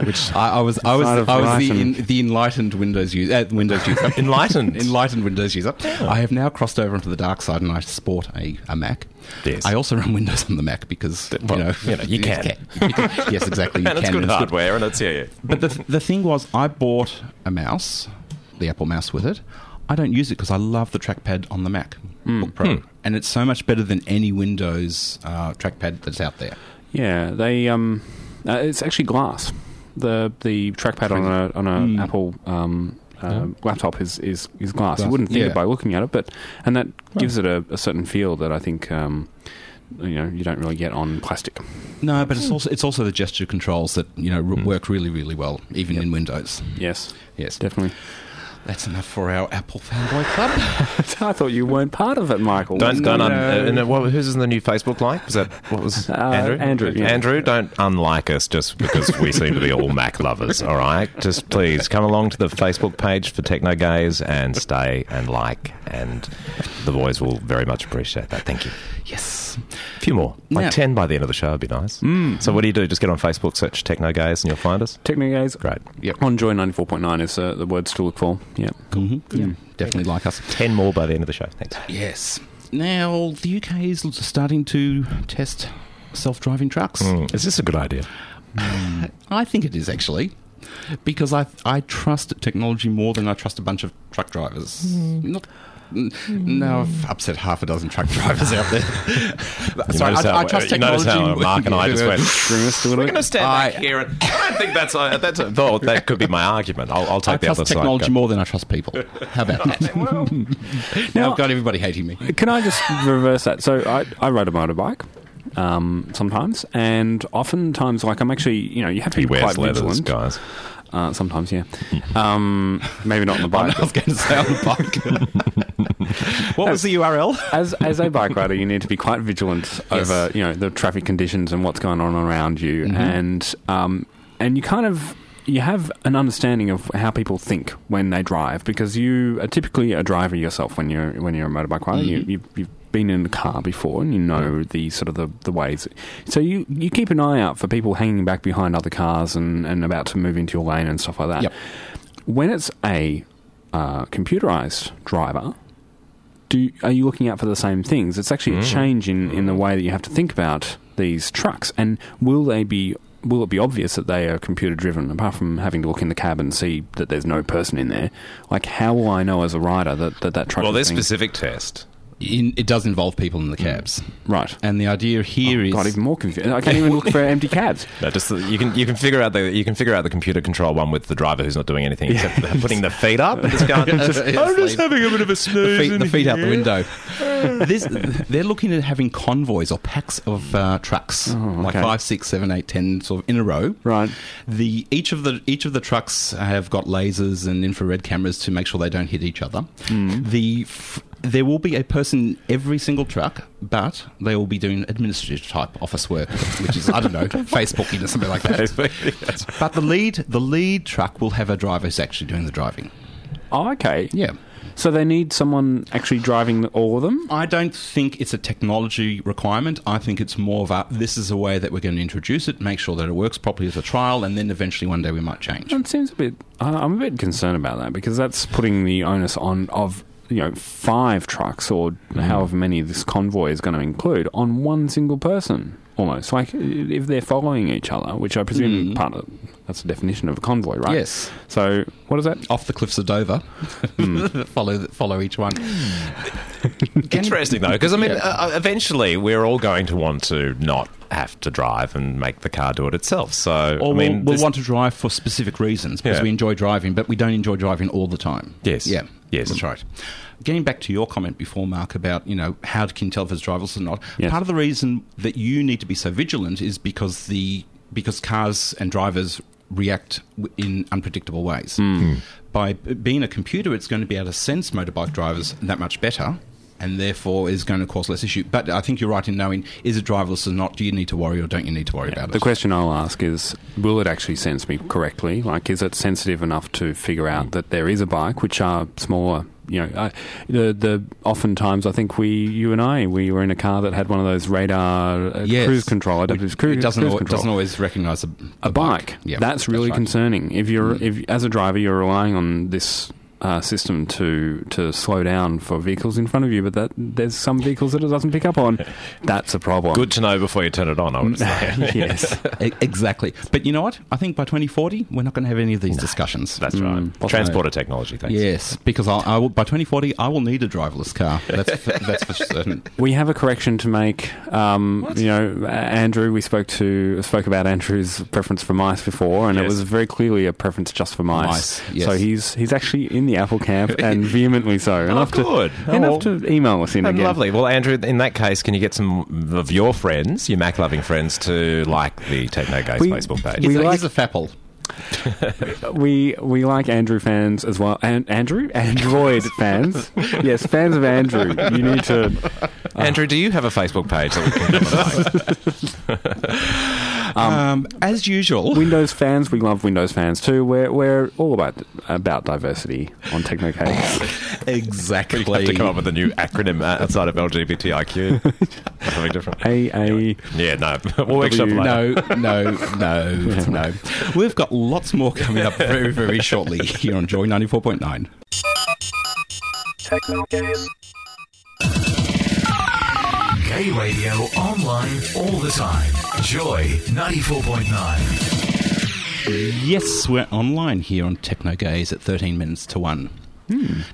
E: Which [laughs]
D: I, I was I was I was the, in, the enlightened Windows user. Uh, Windows user. [laughs]
E: Enlightened.
D: enlightened Windows user. Oh. I have now crossed over onto the dark side, and I sport a, a Mac.
E: Yes.
D: I also run Windows on the Mac because
E: well,
D: you know
E: you know, you can.
D: You can- yes, exactly. You [laughs]
E: and it's good
D: and
E: hardware, and it's yeah, yeah.
D: But the the thing was, I bought a mouse, the Apple mouse with it. I don't use it because I love the trackpad on the Mac hmm. Book Pro, hmm. And it's so much better than any Windows uh, trackpad that's out there.
F: Yeah, they um, uh, it's actually glass. The the trackpad on a on a Apple um, uh, laptop is, is is glass. You wouldn't think
D: yeah.
F: it by looking at it, but and that gives it a, a certain feel that I think um, you know you don't really get on plastic.
D: No, but it's also it's also the gesture controls that you know r- work really really well even in Windows.
F: Yes,
D: Yes,
F: definitely.
D: That's enough for our Apple fanboy club. [laughs]
F: I thought you weren't part of it, Michael.
E: Don't don't un-
D: No.
E: uh, and, uh, what, who's in the new Facebook like? Was that what was [laughs]
F: Uh,
E: Andrew?
F: Andrew, yeah.
E: Andrew, don't unlike us just because we seem to be all Mac lovers. All right, just please come along to the Facebook page for Technogaze and stay and like, and the boys will very much appreciate that. Thank you.
D: yes,
E: A few more, like
D: Now-
E: ten by the end of the show would be nice. So what do you do? Just get on Facebook, search Technogaze, and you'll find us.
F: Technogaze.
E: Great.
D: Yep.
F: On Joy ninety four point nine is uh, the words to look for. Yeah.
D: hmm yeah, definitely like us.
E: Ten more by the end of the show. Thanks.
D: Yes. Now the UK is starting to test self-driving trucks.
E: Mm, Is this a good idea?
D: I think it is actually. Because I I trust technology more than I trust a bunch of truck drivers. Not, n- now I've upset half a dozen truck drivers out there. [laughs]
E: You
D: Sorry,
E: notice
D: I,
E: how-
D: I trust
E: you notice uh,
D: technology.
E: how Mark and I just went. [laughs]
F: Bring us to
E: We're
F: it.
E: going to stand
D: I-
E: back here, and I don't think that's a, that's a thought. That could be my argument. I'll, I'll
D: I
E: side. I
D: trust
E: other
D: technology more than I trust people. How about that? [laughs] now I've got everybody hating me.
F: Can I just reverse that? So I, I ride a motorbike um, sometimes, and oftentimes, like I'm actually, you know, you have to
E: He
F: be
E: wears
F: quite
E: leathers,
F: vigilant.
E: guys.
F: Uh, sometimes, yeah. Um, maybe not on the [laughs] bike.
D: I was going to say on the bike. [laughs] what was the URL?
F: as as a bike rider, you need to be quite vigilant
D: Yes.
F: over you know the traffic conditions and what's going on around you,
D: Mm-hmm.
F: and um, and you kind of you have an understanding of how people think when they drive because you are typically a driver yourself when you're when you're a motorbike rider.
D: Mm-hmm.
F: You, you've, you've been in a car before and you know the sort of the, the ways. So you you keep an eye out for people hanging back behind other cars and, and about to move into your lane and stuff like that.
D: Yep.
F: When it's a uh, computerized driver, do you, are you looking out for the same things? It's actually a change in, in the way that you have to think about these trucks, and will they be? Will it be obvious that they are computer driven? Apart from having to look in the cab and see that there's no person in there, like how will I know as a rider that that, that truck?
E: Well,
F: is
E: this
F: being-
E: specific test.
D: In, it does involve people in the cabs.
F: right.
D: And the idea here is
F: God, even more confused. I can't even look for empty cabs. [laughs]
E: No, just you can you can figure out the you can figure out the computer control one with the driver who's not doing anything except putting the [laughs] feet up and just going. [laughs]
D: Yes,
E: I'm just
D: sleep.
E: having a bit of a snooze.
D: the feet,
E: in
D: the feet out the window. This, they're looking at having convoys or packs of uh, trucks, like
F: okay.
D: five, six, seven, eight, ten, sort of in a row.
F: Right.
D: The each of the each of the trucks have got lasers and infrared cameras to make sure they don't hit each other. The f- there will be a person in every single truck, but they will be doing administrative type office work, which is I don't know, [laughs] Facebooking or something like that. [laughs] but the lead the lead truck will have a driver who's actually doing the driving.
F: Oh, okay.
D: Yeah.
F: So they need someone actually driving all of them.
D: I don't think it's a technology requirement. I think it's more of a this is a way that we're going to introduce it, make sure that it works properly as a trial, and then eventually one day we might change.
F: It seems a bit. I'm a bit concerned about that because that's putting the onus on of you know five trucks or mm-hmm. however many this convoy is going to include on one single person. Almost like if they're following each other, which I presume mm-hmm. part of that's the definition of a convoy, right?
D: Yes.
F: So what is that?
D: Off the cliffs of Dover, [laughs] follow follow each one. [laughs]
E: Interesting though, because I mean,
D: Yeah.
E: uh, eventually we're all going to want to not have to drive and make the car do it itself. So
D: Or
E: I mean,
D: we'll, we'll
E: this-
D: want to drive for specific reasons because
E: Yeah.
D: we enjoy driving, but we don't enjoy driving all the time.
E: Yes.
D: Yeah.
E: Yes.
D: That's right. Getting back to your comment before, Mark, about you know how can you tell if it's driverless or not.
F: Yes.
D: Part of the reason that you need to be so vigilant is because the because cars and drivers react in unpredictable ways. Hmm. By being a computer, it's going to be able to sense motorbike drivers that much better and therefore is going to cause less issue. But I think you're right in knowing is it driverless or not. Do you need to worry or don't you need to worry about it?
F: The question I'll ask is, will it actually sense me correctly? Like, is it sensitive enough to figure out that there is a bike, which are smaller? You know, uh, the the oftentimes I think we, you and I, we were in a car that had one of those radar uh,
D: Yes.
F: cruise control, adaptive cruise,
D: it doesn't
F: cruise
D: al-
F: control.
D: doesn't always recognise a,
F: a bike.
D: Yeah,
F: that's really
D: right.
F: concerning. If you're,
D: Mm.
F: if as a driver, you're relying on this uh, system to to slow down for vehicles in front of you, but that there's some vehicles that it doesn't pick up on. [laughs] That's a problem.
E: Good to know before you turn it on, I would [laughs] say.
F: yes. [laughs]
D: E- Exactly. But you know what? I think by 2040, we're not going to have any of these discussions.
E: That's right.
F: Mm.
E: Transporter technology, thanks.
D: Yes, because I'll, I will, by 2040, I will need a driverless car. That's for, that's for certain.
F: We have a correction to make. Um, you know, Andrew, we spoke to spoke about Andrew's preference for mice before, and it was very clearly a preference just for mice.
D: Mice, yes.
F: So he's he's actually in the Apple camp [laughs] and vehemently so. Enough
E: good.
F: to
E: Oh,
F: enough
E: well.
F: to email us in
E: Oh,
F: again.
E: lovely. Well, Andrew, in that case, can you get some of your friends, your Mac loving friends, to like the Technogaze
F: We-
E: Facebook page?
F: we
D: He's, a,
F: like-
D: he's a fapple. [laughs]
F: We we like Andrew fans as well. And Andrew, Android [laughs] fans. Yes, fans of Andrew. You need to.
E: Andrew, do you have a Facebook page that we can come and like?
D: Um, as usual,
F: Windows fans, we love Windows fans too. We're we're all about about diversity on Technogaze. [laughs]
D: exactly.
E: We have to come up with a new acronym outside of LGBTIQ. [laughs] Something different.
F: A A.
E: Yeah, no. [laughs] We'll workshop
F: W-
E: later.
D: No, no, no, no. We've got lots more coming up very, very shortly here on Joy 94.9.
G: Gay radio online all the time. Joy 94.9.
D: Yes, we're online here on Technogaze at 13 minutes to 1.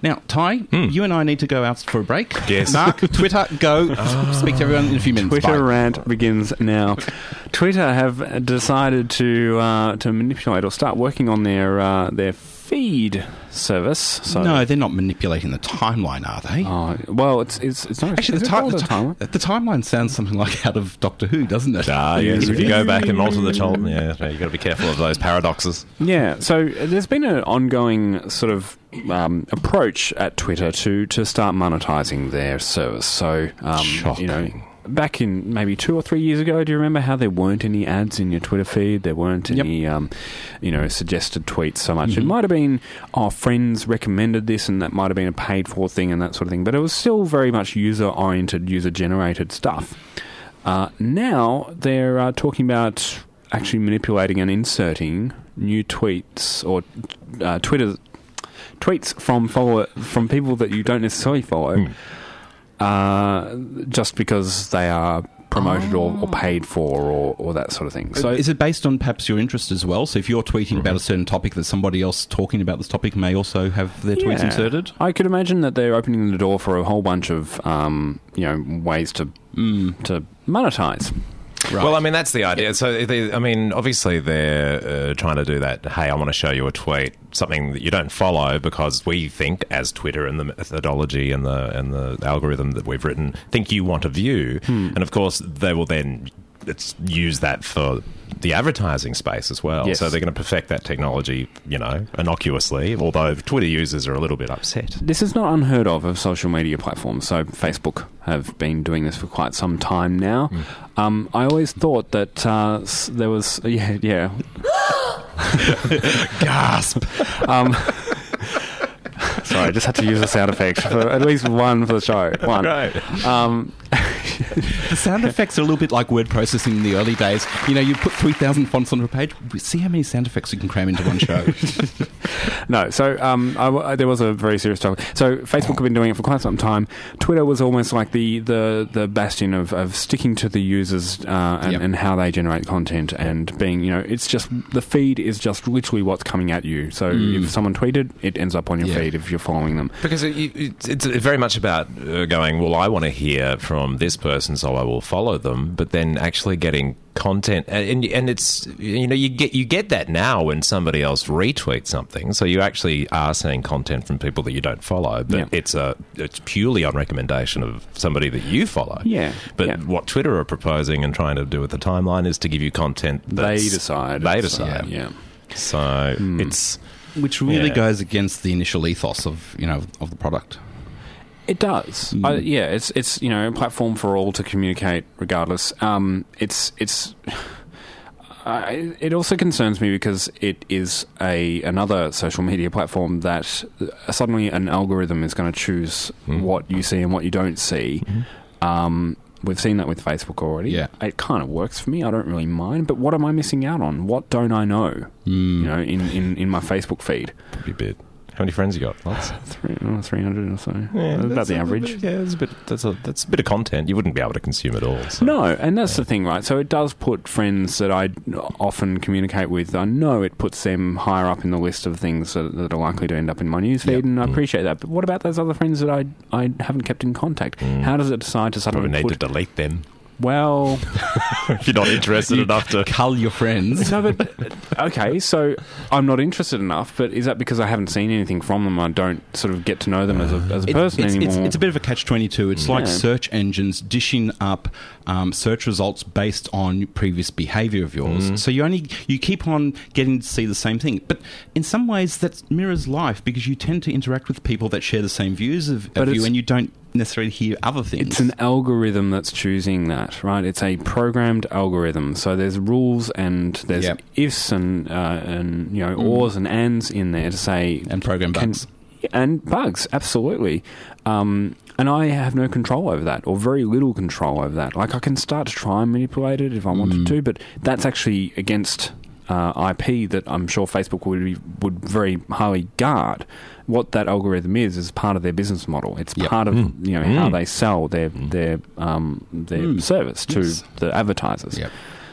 D: Now, Ty, you and I need to go out for a break.
E: Yes.
D: Mark, Twitter, go. Speak to everyone in a few minutes.
F: Twitter
D: Bye.
F: rant begins now. Twitter have decided to uh, to manipulate or start working on their uh, their feed service. So
D: No, they're not manipulating the timeline, are they?
F: Oh, well, it's it's it's not
D: Actually, the,
F: it
D: ti-
F: called
D: the,
F: a timeline?
D: the timeline sounds something like out of Doctor Who, doesn't it?
E: Ah, yes. If you go back and alter the time, yeah, you've got to be careful of those paradoxes.
F: Yeah, so there's been an ongoing sort of um, approach at Twitter to to start monetizing their service. So, um, you know, back in maybe two or three years ago, do you remember how there weren't any ads in your Twitter feed? There weren't
D: Yep.
F: any, um, you know, suggested tweets so much. It might have been, oh, friends recommended this, and that might have been a paid for thing and that sort of thing. But it was still very much user oriented, user generated stuff. Uh, now they're uh, talking about actually manipulating and inserting new tweets or uh, Twitter tweets from follower from people that you don't necessarily follow, uh, just because they are promoted or, or paid for or, or that sort of thing. So
D: So is it based on perhaps your interest as well? So if you're tweeting about a certain topic, that somebody else talking about this topic may also have their tweets
F: Yeah.
D: inserted?
F: I could imagine that they're opening the door for a whole bunch of um, you know ways to to monetize.
D: Right.
E: Well, I mean, that's the idea. So, they, I mean, obviously they're uh, trying to do that. Hey, I want to show you a tweet, something that you don't follow because we think, as Twitter and the methodology and the and the algorithm that we've written, think you want to view. And of course, they will then it's use that for the advertising space as well.
F: Yes.
E: So they're going to perfect that technology, you know, innocuously. Although Twitter users are a little bit upset.
F: This is not unheard of of social media platforms. So Facebook have been doing this for quite some time now. Um, I always thought that uh, there was [laughs] yeah yeah [laughs]
D: Gasp!
F: Um, [laughs] sorry, I just had to use a sound effect for at least one for the show. One. Um,
D: The sound effects are a little bit like word processing in the early days. You know, you put 3,000 fonts on a page, see how many sound effects you can cram into one show. [laughs]
F: no, so um, I w- there was a very serious topic. So Facebook have been doing it for quite some time. Twitter was almost like the the, the bastion of, of sticking to the users uh, and,
D: Yep.
F: and how they generate content and being you know it's just the feed is just literally what's coming at you. So if someone tweeted, it ends up on your
D: Yeah.
F: feed if you're following them.
E: Because it, it, it's very much about uh, going, well, I want to hear from this person, so I will follow them. But then actually getting content, and and it's you know you get you get that now when somebody else retweets something, so you actually are seeing content from people that you don't follow, but
F: Yeah.
E: it's a it's purely on recommendation of somebody that you follow.
F: Yeah,
E: But
F: yeah.
E: what Twitter are proposing and trying to do with the timeline is to give you content.
F: That
E: They
F: decide.
E: They
F: So,
E: decide.
F: yeah.
E: So it's
D: Which really
E: Yeah.
D: goes against the initial ethos of, you know, of the product.
F: It does. I, yeah, it's it's you know a platform for all to communicate regardless. Um, it's it's. [sighs] I, it also concerns me because it is a another social media platform that uh, suddenly an algorithm is going to choose what you see and what you don't see. Um, we've seen that with Facebook already.
D: Yeah.
F: it kind of works for me. I don't really mind. But what am I missing out on? What don't I know? Hmm. You know, in, in, in my Facebook feed.
E: Pretty bit. How many friends you got? Lots. [sighs]
F: Three, oh, 300 or so.
E: Yeah,
F: about the average.
E: Yeah, that's a bit. That's a that's a bit of content you wouldn't be able to consume it all. So.
F: No, and that's the thing, right? So it does put friends that I often communicate with. I know it puts them higher up in the list of things that, that are likely to end up in my newsfeed,
D: Yep.
F: and I mm. appreciate that. But what about those other friends that I I haven't kept in contact? Mm. How does it decide to
E: Probably
F: suddenly
E: need
F: put?
E: to delete them
F: well,
E: if [laughs] you're not interested enough to.
D: cull your friends.
F: no, but [laughs] okay. So I'm not interested enough. But is that because I haven't seen anything from them? I don't sort of get to know them as a as a
D: It-
F: person
D: it's,
F: anymore.
D: It's, it's a bit of a catch twenty two. It's like search engines dishing up um, search results based on previous behaviour of yours. So you only you keep on getting to see the same thing. But in some ways, that mirrors life because you tend to interact with people that share the same views of, of you, and you don't necessarily hear other things.
F: It's an algorithm that's choosing that, right? It's a programmed algorithm. So there's rules and there's
D: Yep.
F: ifs and uh, and you know ors and ands in there to say
D: And program
F: can-
D: bugs.
F: and bugs, absolutely. Um, and I have no control over that, or very little control over that. Like I can start to try and manipulate it if I wanted to, but that's actually against uh, IP that I'm sure Facebook would be, would very highly guard. What that algorithm is is part of their business model. It's
D: Yep.
F: part of you know how they sell their their um, their service to
D: Yes.
F: the advertisers.
D: Yep.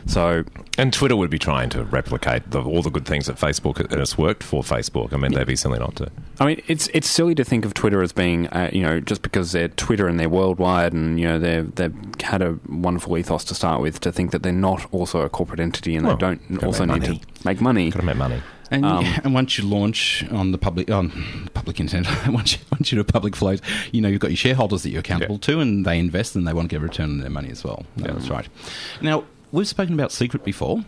F: So
E: And Twitter would be trying to replicate the, all the good things that Facebook and it's worked for Facebook. I mean, they'd be silly not to.
F: I mean, it's it's silly to think of Twitter as being, uh, you know, just because they're Twitter and they're worldwide and you know they've they've had a wonderful ethos to start with, to think that they're not also a corporate entity and
E: Well,
F: they don't also need
E: money.
F: to make money.
E: Got to make money.
D: And,
F: Um, [laughs]
D: and once you launch on the public on public internet, [laughs] once you, once you do a public float, you know you've got your shareholders that you're accountable to, and they invest and they want to get a return on their money as well. No, That's right. Now we've spoken about secret before.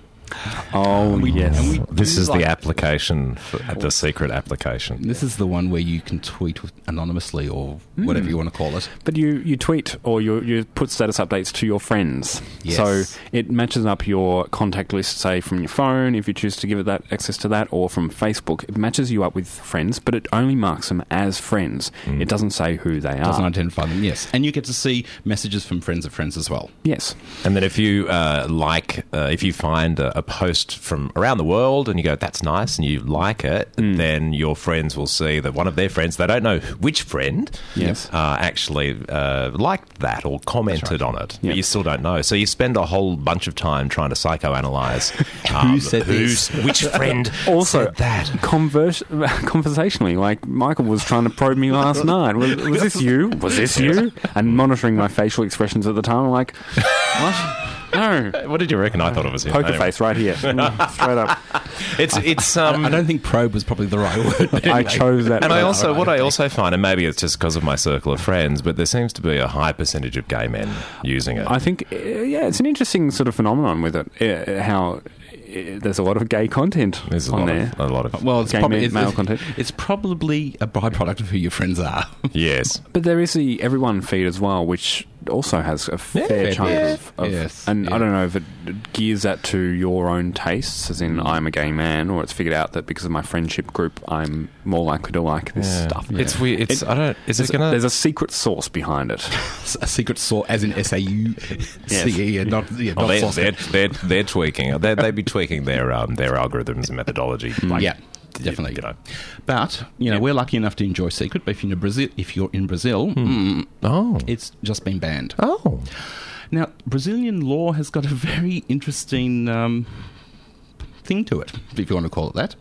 F: Oh
D: we-
F: yes,
E: This is
D: like-
E: the application, for, the secret application.
D: This is the one where you can tweet anonymously or whatever you want to call it.
F: But you, you tweet or you, you put status updates to your friends.
D: Yes.
F: So it matches up your contact list, say from your phone, if you choose to give it that access to that, or from Facebook. It matches you up with friends, but it only marks them as friends. It doesn't say who they are.
D: Doesn't
F: are.
D: identify them. Yes, and you get to see messages from friends of friends as well.
F: Yes.
E: And then if you uh, like, uh, if you find a, a post from around the world and you go, that's nice, and you like it, then your friends will see that one of their friends, they don't know which friend,
F: Yes.
E: uh, actually uh, liked that or commented on it.
F: Yep.
E: But you still don't know. So you spend a whole bunch of time trying to psychoanalyze [laughs]
D: Who said
E: who's,
D: this? [laughs]
E: which friend [laughs]
F: Also,
E: said that.
F: converse, conversationally, like Michael was trying to probe me last night. Was, was this you? Was this you? And monitoring my facial expressions at the time, I'm like, what? No.
E: What did you reckon? I thought it was him.
F: Poker
E: Anyway.
F: face right here. [laughs] Mm, Straight up.
E: It's it's um.
D: I don't think probe was probably the right word. but
F: I
D: anyway.
F: chose that.
E: And I
F: word.
E: also, what I also find, and maybe it's just because of my circle of friends, but there seems to be a high percentage of gay men using it.
F: I think, uh, yeah, it's an interesting sort of phenomenon with it. Uh, how uh, there's a lot of gay content
E: There's a
F: on
E: lot
F: there.
E: of a lot of
D: Well, it's
F: Gay
D: probably
F: men-
D: it's,
F: male
D: it's-
F: content.
D: It's probably a byproduct of who your friends are.
E: yes.
F: But there is the everyone feed as well, which also has a fair
D: fair
F: chunk
D: bit.
F: of, of
D: Yes,
F: and I don't know if it gears that to your own tastes, as in I'm a gay man, or it's figured out that because of my friendship group, I'm more likely to like this
E: Yeah.
F: stuff.
E: It's weird. It's
F: It-
E: I don't. Is
F: There's,
E: it gonna?
F: a, there's a secret source behind it. [laughs]
D: a secret source, as in S A U C E, and not yeah,
E: Oh,
D: not
E: they're,
D: source.
E: they're, they're, they're tweaking. They they'd be tweaking their um, their algorithms and methodology. Like,
D: yeah, definitely.
E: You know.
D: But you know, we're lucky enough to enjoy secret. But if you're in Brazil, if you're in Brazil, mm,
E: Oh.
D: it's just been banned.
E: Oh.
D: Now, Brazilian law has got a very interesting um, thing to it, if you want to call it that.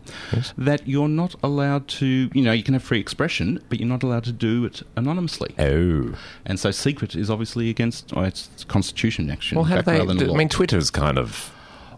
D: That you're not allowed to, you know, you can have free expression, but you're not allowed to do it anonymously.
E: Oh.
D: And so, secret is obviously against oh, it's constitution action.
E: Well, how do they?
D: than
E: I mean, Twitter's kind of.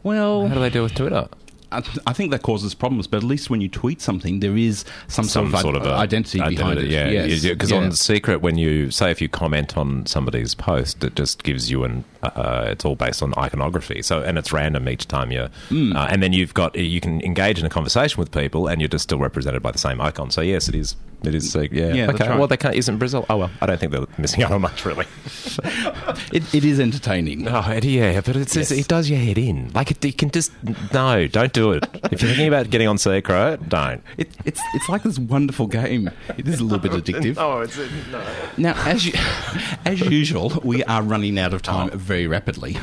D: well,
E: How do they deal with Twitter?
D: I, th- I think that causes problems, but at least when you tweet something, there is some,
E: Some
D: sort of, i-
E: a
D: identity, behind it.
E: Yeah,
D: yes.
E: Because
D: Yeah.
E: on Secret, when you say if you comment on somebody's post, it just gives you an. Uh, it's all based on iconography, so and it's random each time you.
D: Hmm.
E: Uh, and then you've got you can engage in a conversation with people, and you're just still represented by the same icon. So yes, it is It is. Uh, yeah.
D: Yeah,
E: okay.
D: right.
E: Well, they can't. Isn't Brazil? Oh well, I don't think they're missing out on much really. [laughs]
D: It, it is entertaining.
E: Oh, it- yeah, but it's, it's, it does your head in. Like it, you can just no, don't do it. If you're thinking about getting on Secret, don't.
D: It, it's it's like this wonderful game. It is a little bit addictive. [laughs]
E: No, it's no.
D: Now, as you, [laughs] as usual, we are running out of time very rapidly.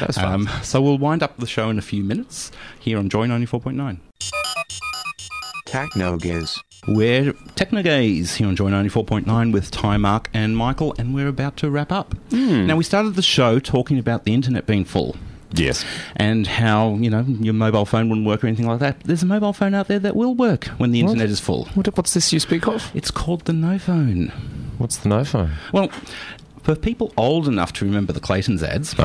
E: That's fine.
D: Um, so we'll wind up the show in a few minutes here on Joy ninety four point nine.
H: Technogaze.
D: We're Technogaze here on Joy 94.9 with Ty, Mark, and Michael, and we're about to wrap up. Hmm. Now, we started the show talking about the internet being full
E: Yes.
D: and how, you know, your mobile phone wouldn't work or anything like that. There's a mobile phone out there that will work when the internet is full.
E: What, what's this you speak of?
D: It's called the No Phone.
E: What's the no phone?
D: Well, for people old enough to remember the Clayton's ads, [laughs]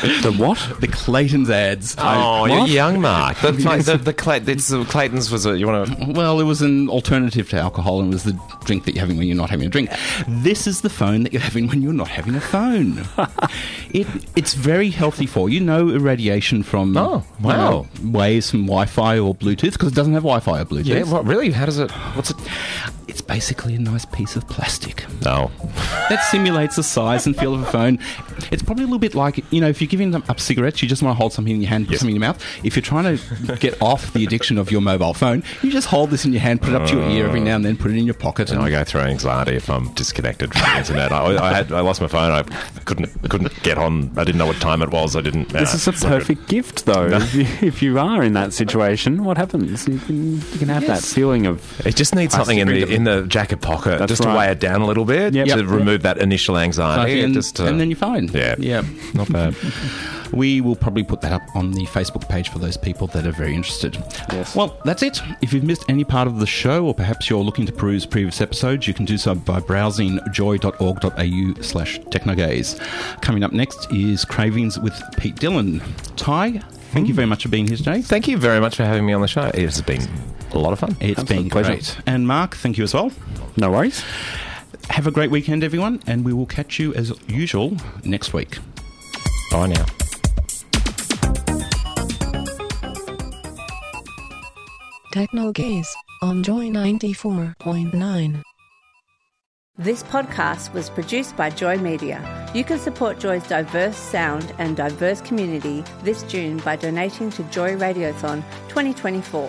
F: The what?
D: the Clayton's ads.
E: Oh, you're young, Mark. The, the, the, Clay- the Clayton's was a. You want to?
D: Well, it was an alternative to alcohol and it was the drink that you're having when you're not having a drink. This is the phone that you're having when you're not having a phone. [laughs] it, it's very healthy for you. No irradiation from
E: Oh,
D: you
E: wow.
D: know, waves from Wi-Fi or Bluetooth because it doesn't have Wi-Fi or Bluetooth.
E: Yeah. What really? How does it? What's it?
D: It's basically a nice piece of plastic
E: No.
D: That simulates the size and feel of a phone. It's probably a little bit like you know if you're giving them up cigarettes, you just want to hold something in your hand, put
E: Yes.
D: something in your mouth. If you're trying to get off the addiction of your mobile phone, you just hold this in your hand, put it up to your ear every now and then, put it in your pocket, and
E: I go through anxiety if I'm disconnected from the internet. I, I had I lost my phone. I couldn't couldn't get on. I didn't know what time it was. I didn't.
F: Uh, this
E: nah,
F: is a
E: it's good.
F: perfect gift, though. If, you, if you are in that situation, what happens? You can, you can have that feeling of
E: It just needs something in the in the jacket pocket
F: That's
E: just to weigh it down a little bit
F: Yep.
E: to
F: Yep.
E: Remove that initial anxiety.
D: and,
E: just uh,
D: and then you're fine.
E: yeah,
D: yeah.
E: not bad. [laughs]
D: We will probably put that up on the Facebook page for those people that are very interested.
F: Yes.
D: Well, that's it. If you've missed any part of the show, or perhaps you're looking to peruse previous episodes, you can do so by browsing joy.org.au slash technogaze. Coming up next is Cravings with Pete Dillon. Ty, thank you very much for being here today.
E: Thank you very much for having me on the show. It has been a lot of fun.
D: It's
F: Absolute
D: been
F: pleasure.
D: great. And Mark, thank you as well.
F: no worries.
D: Have a great weekend, everyone, and we will catch you as usual next week.
E: Bye now.
I: Technogaze on Joy 94.9.
J: This podcast was produced by Joy Media. You can support Joy's diverse sound and diverse community this June by donating to Joy Radiothon 2024.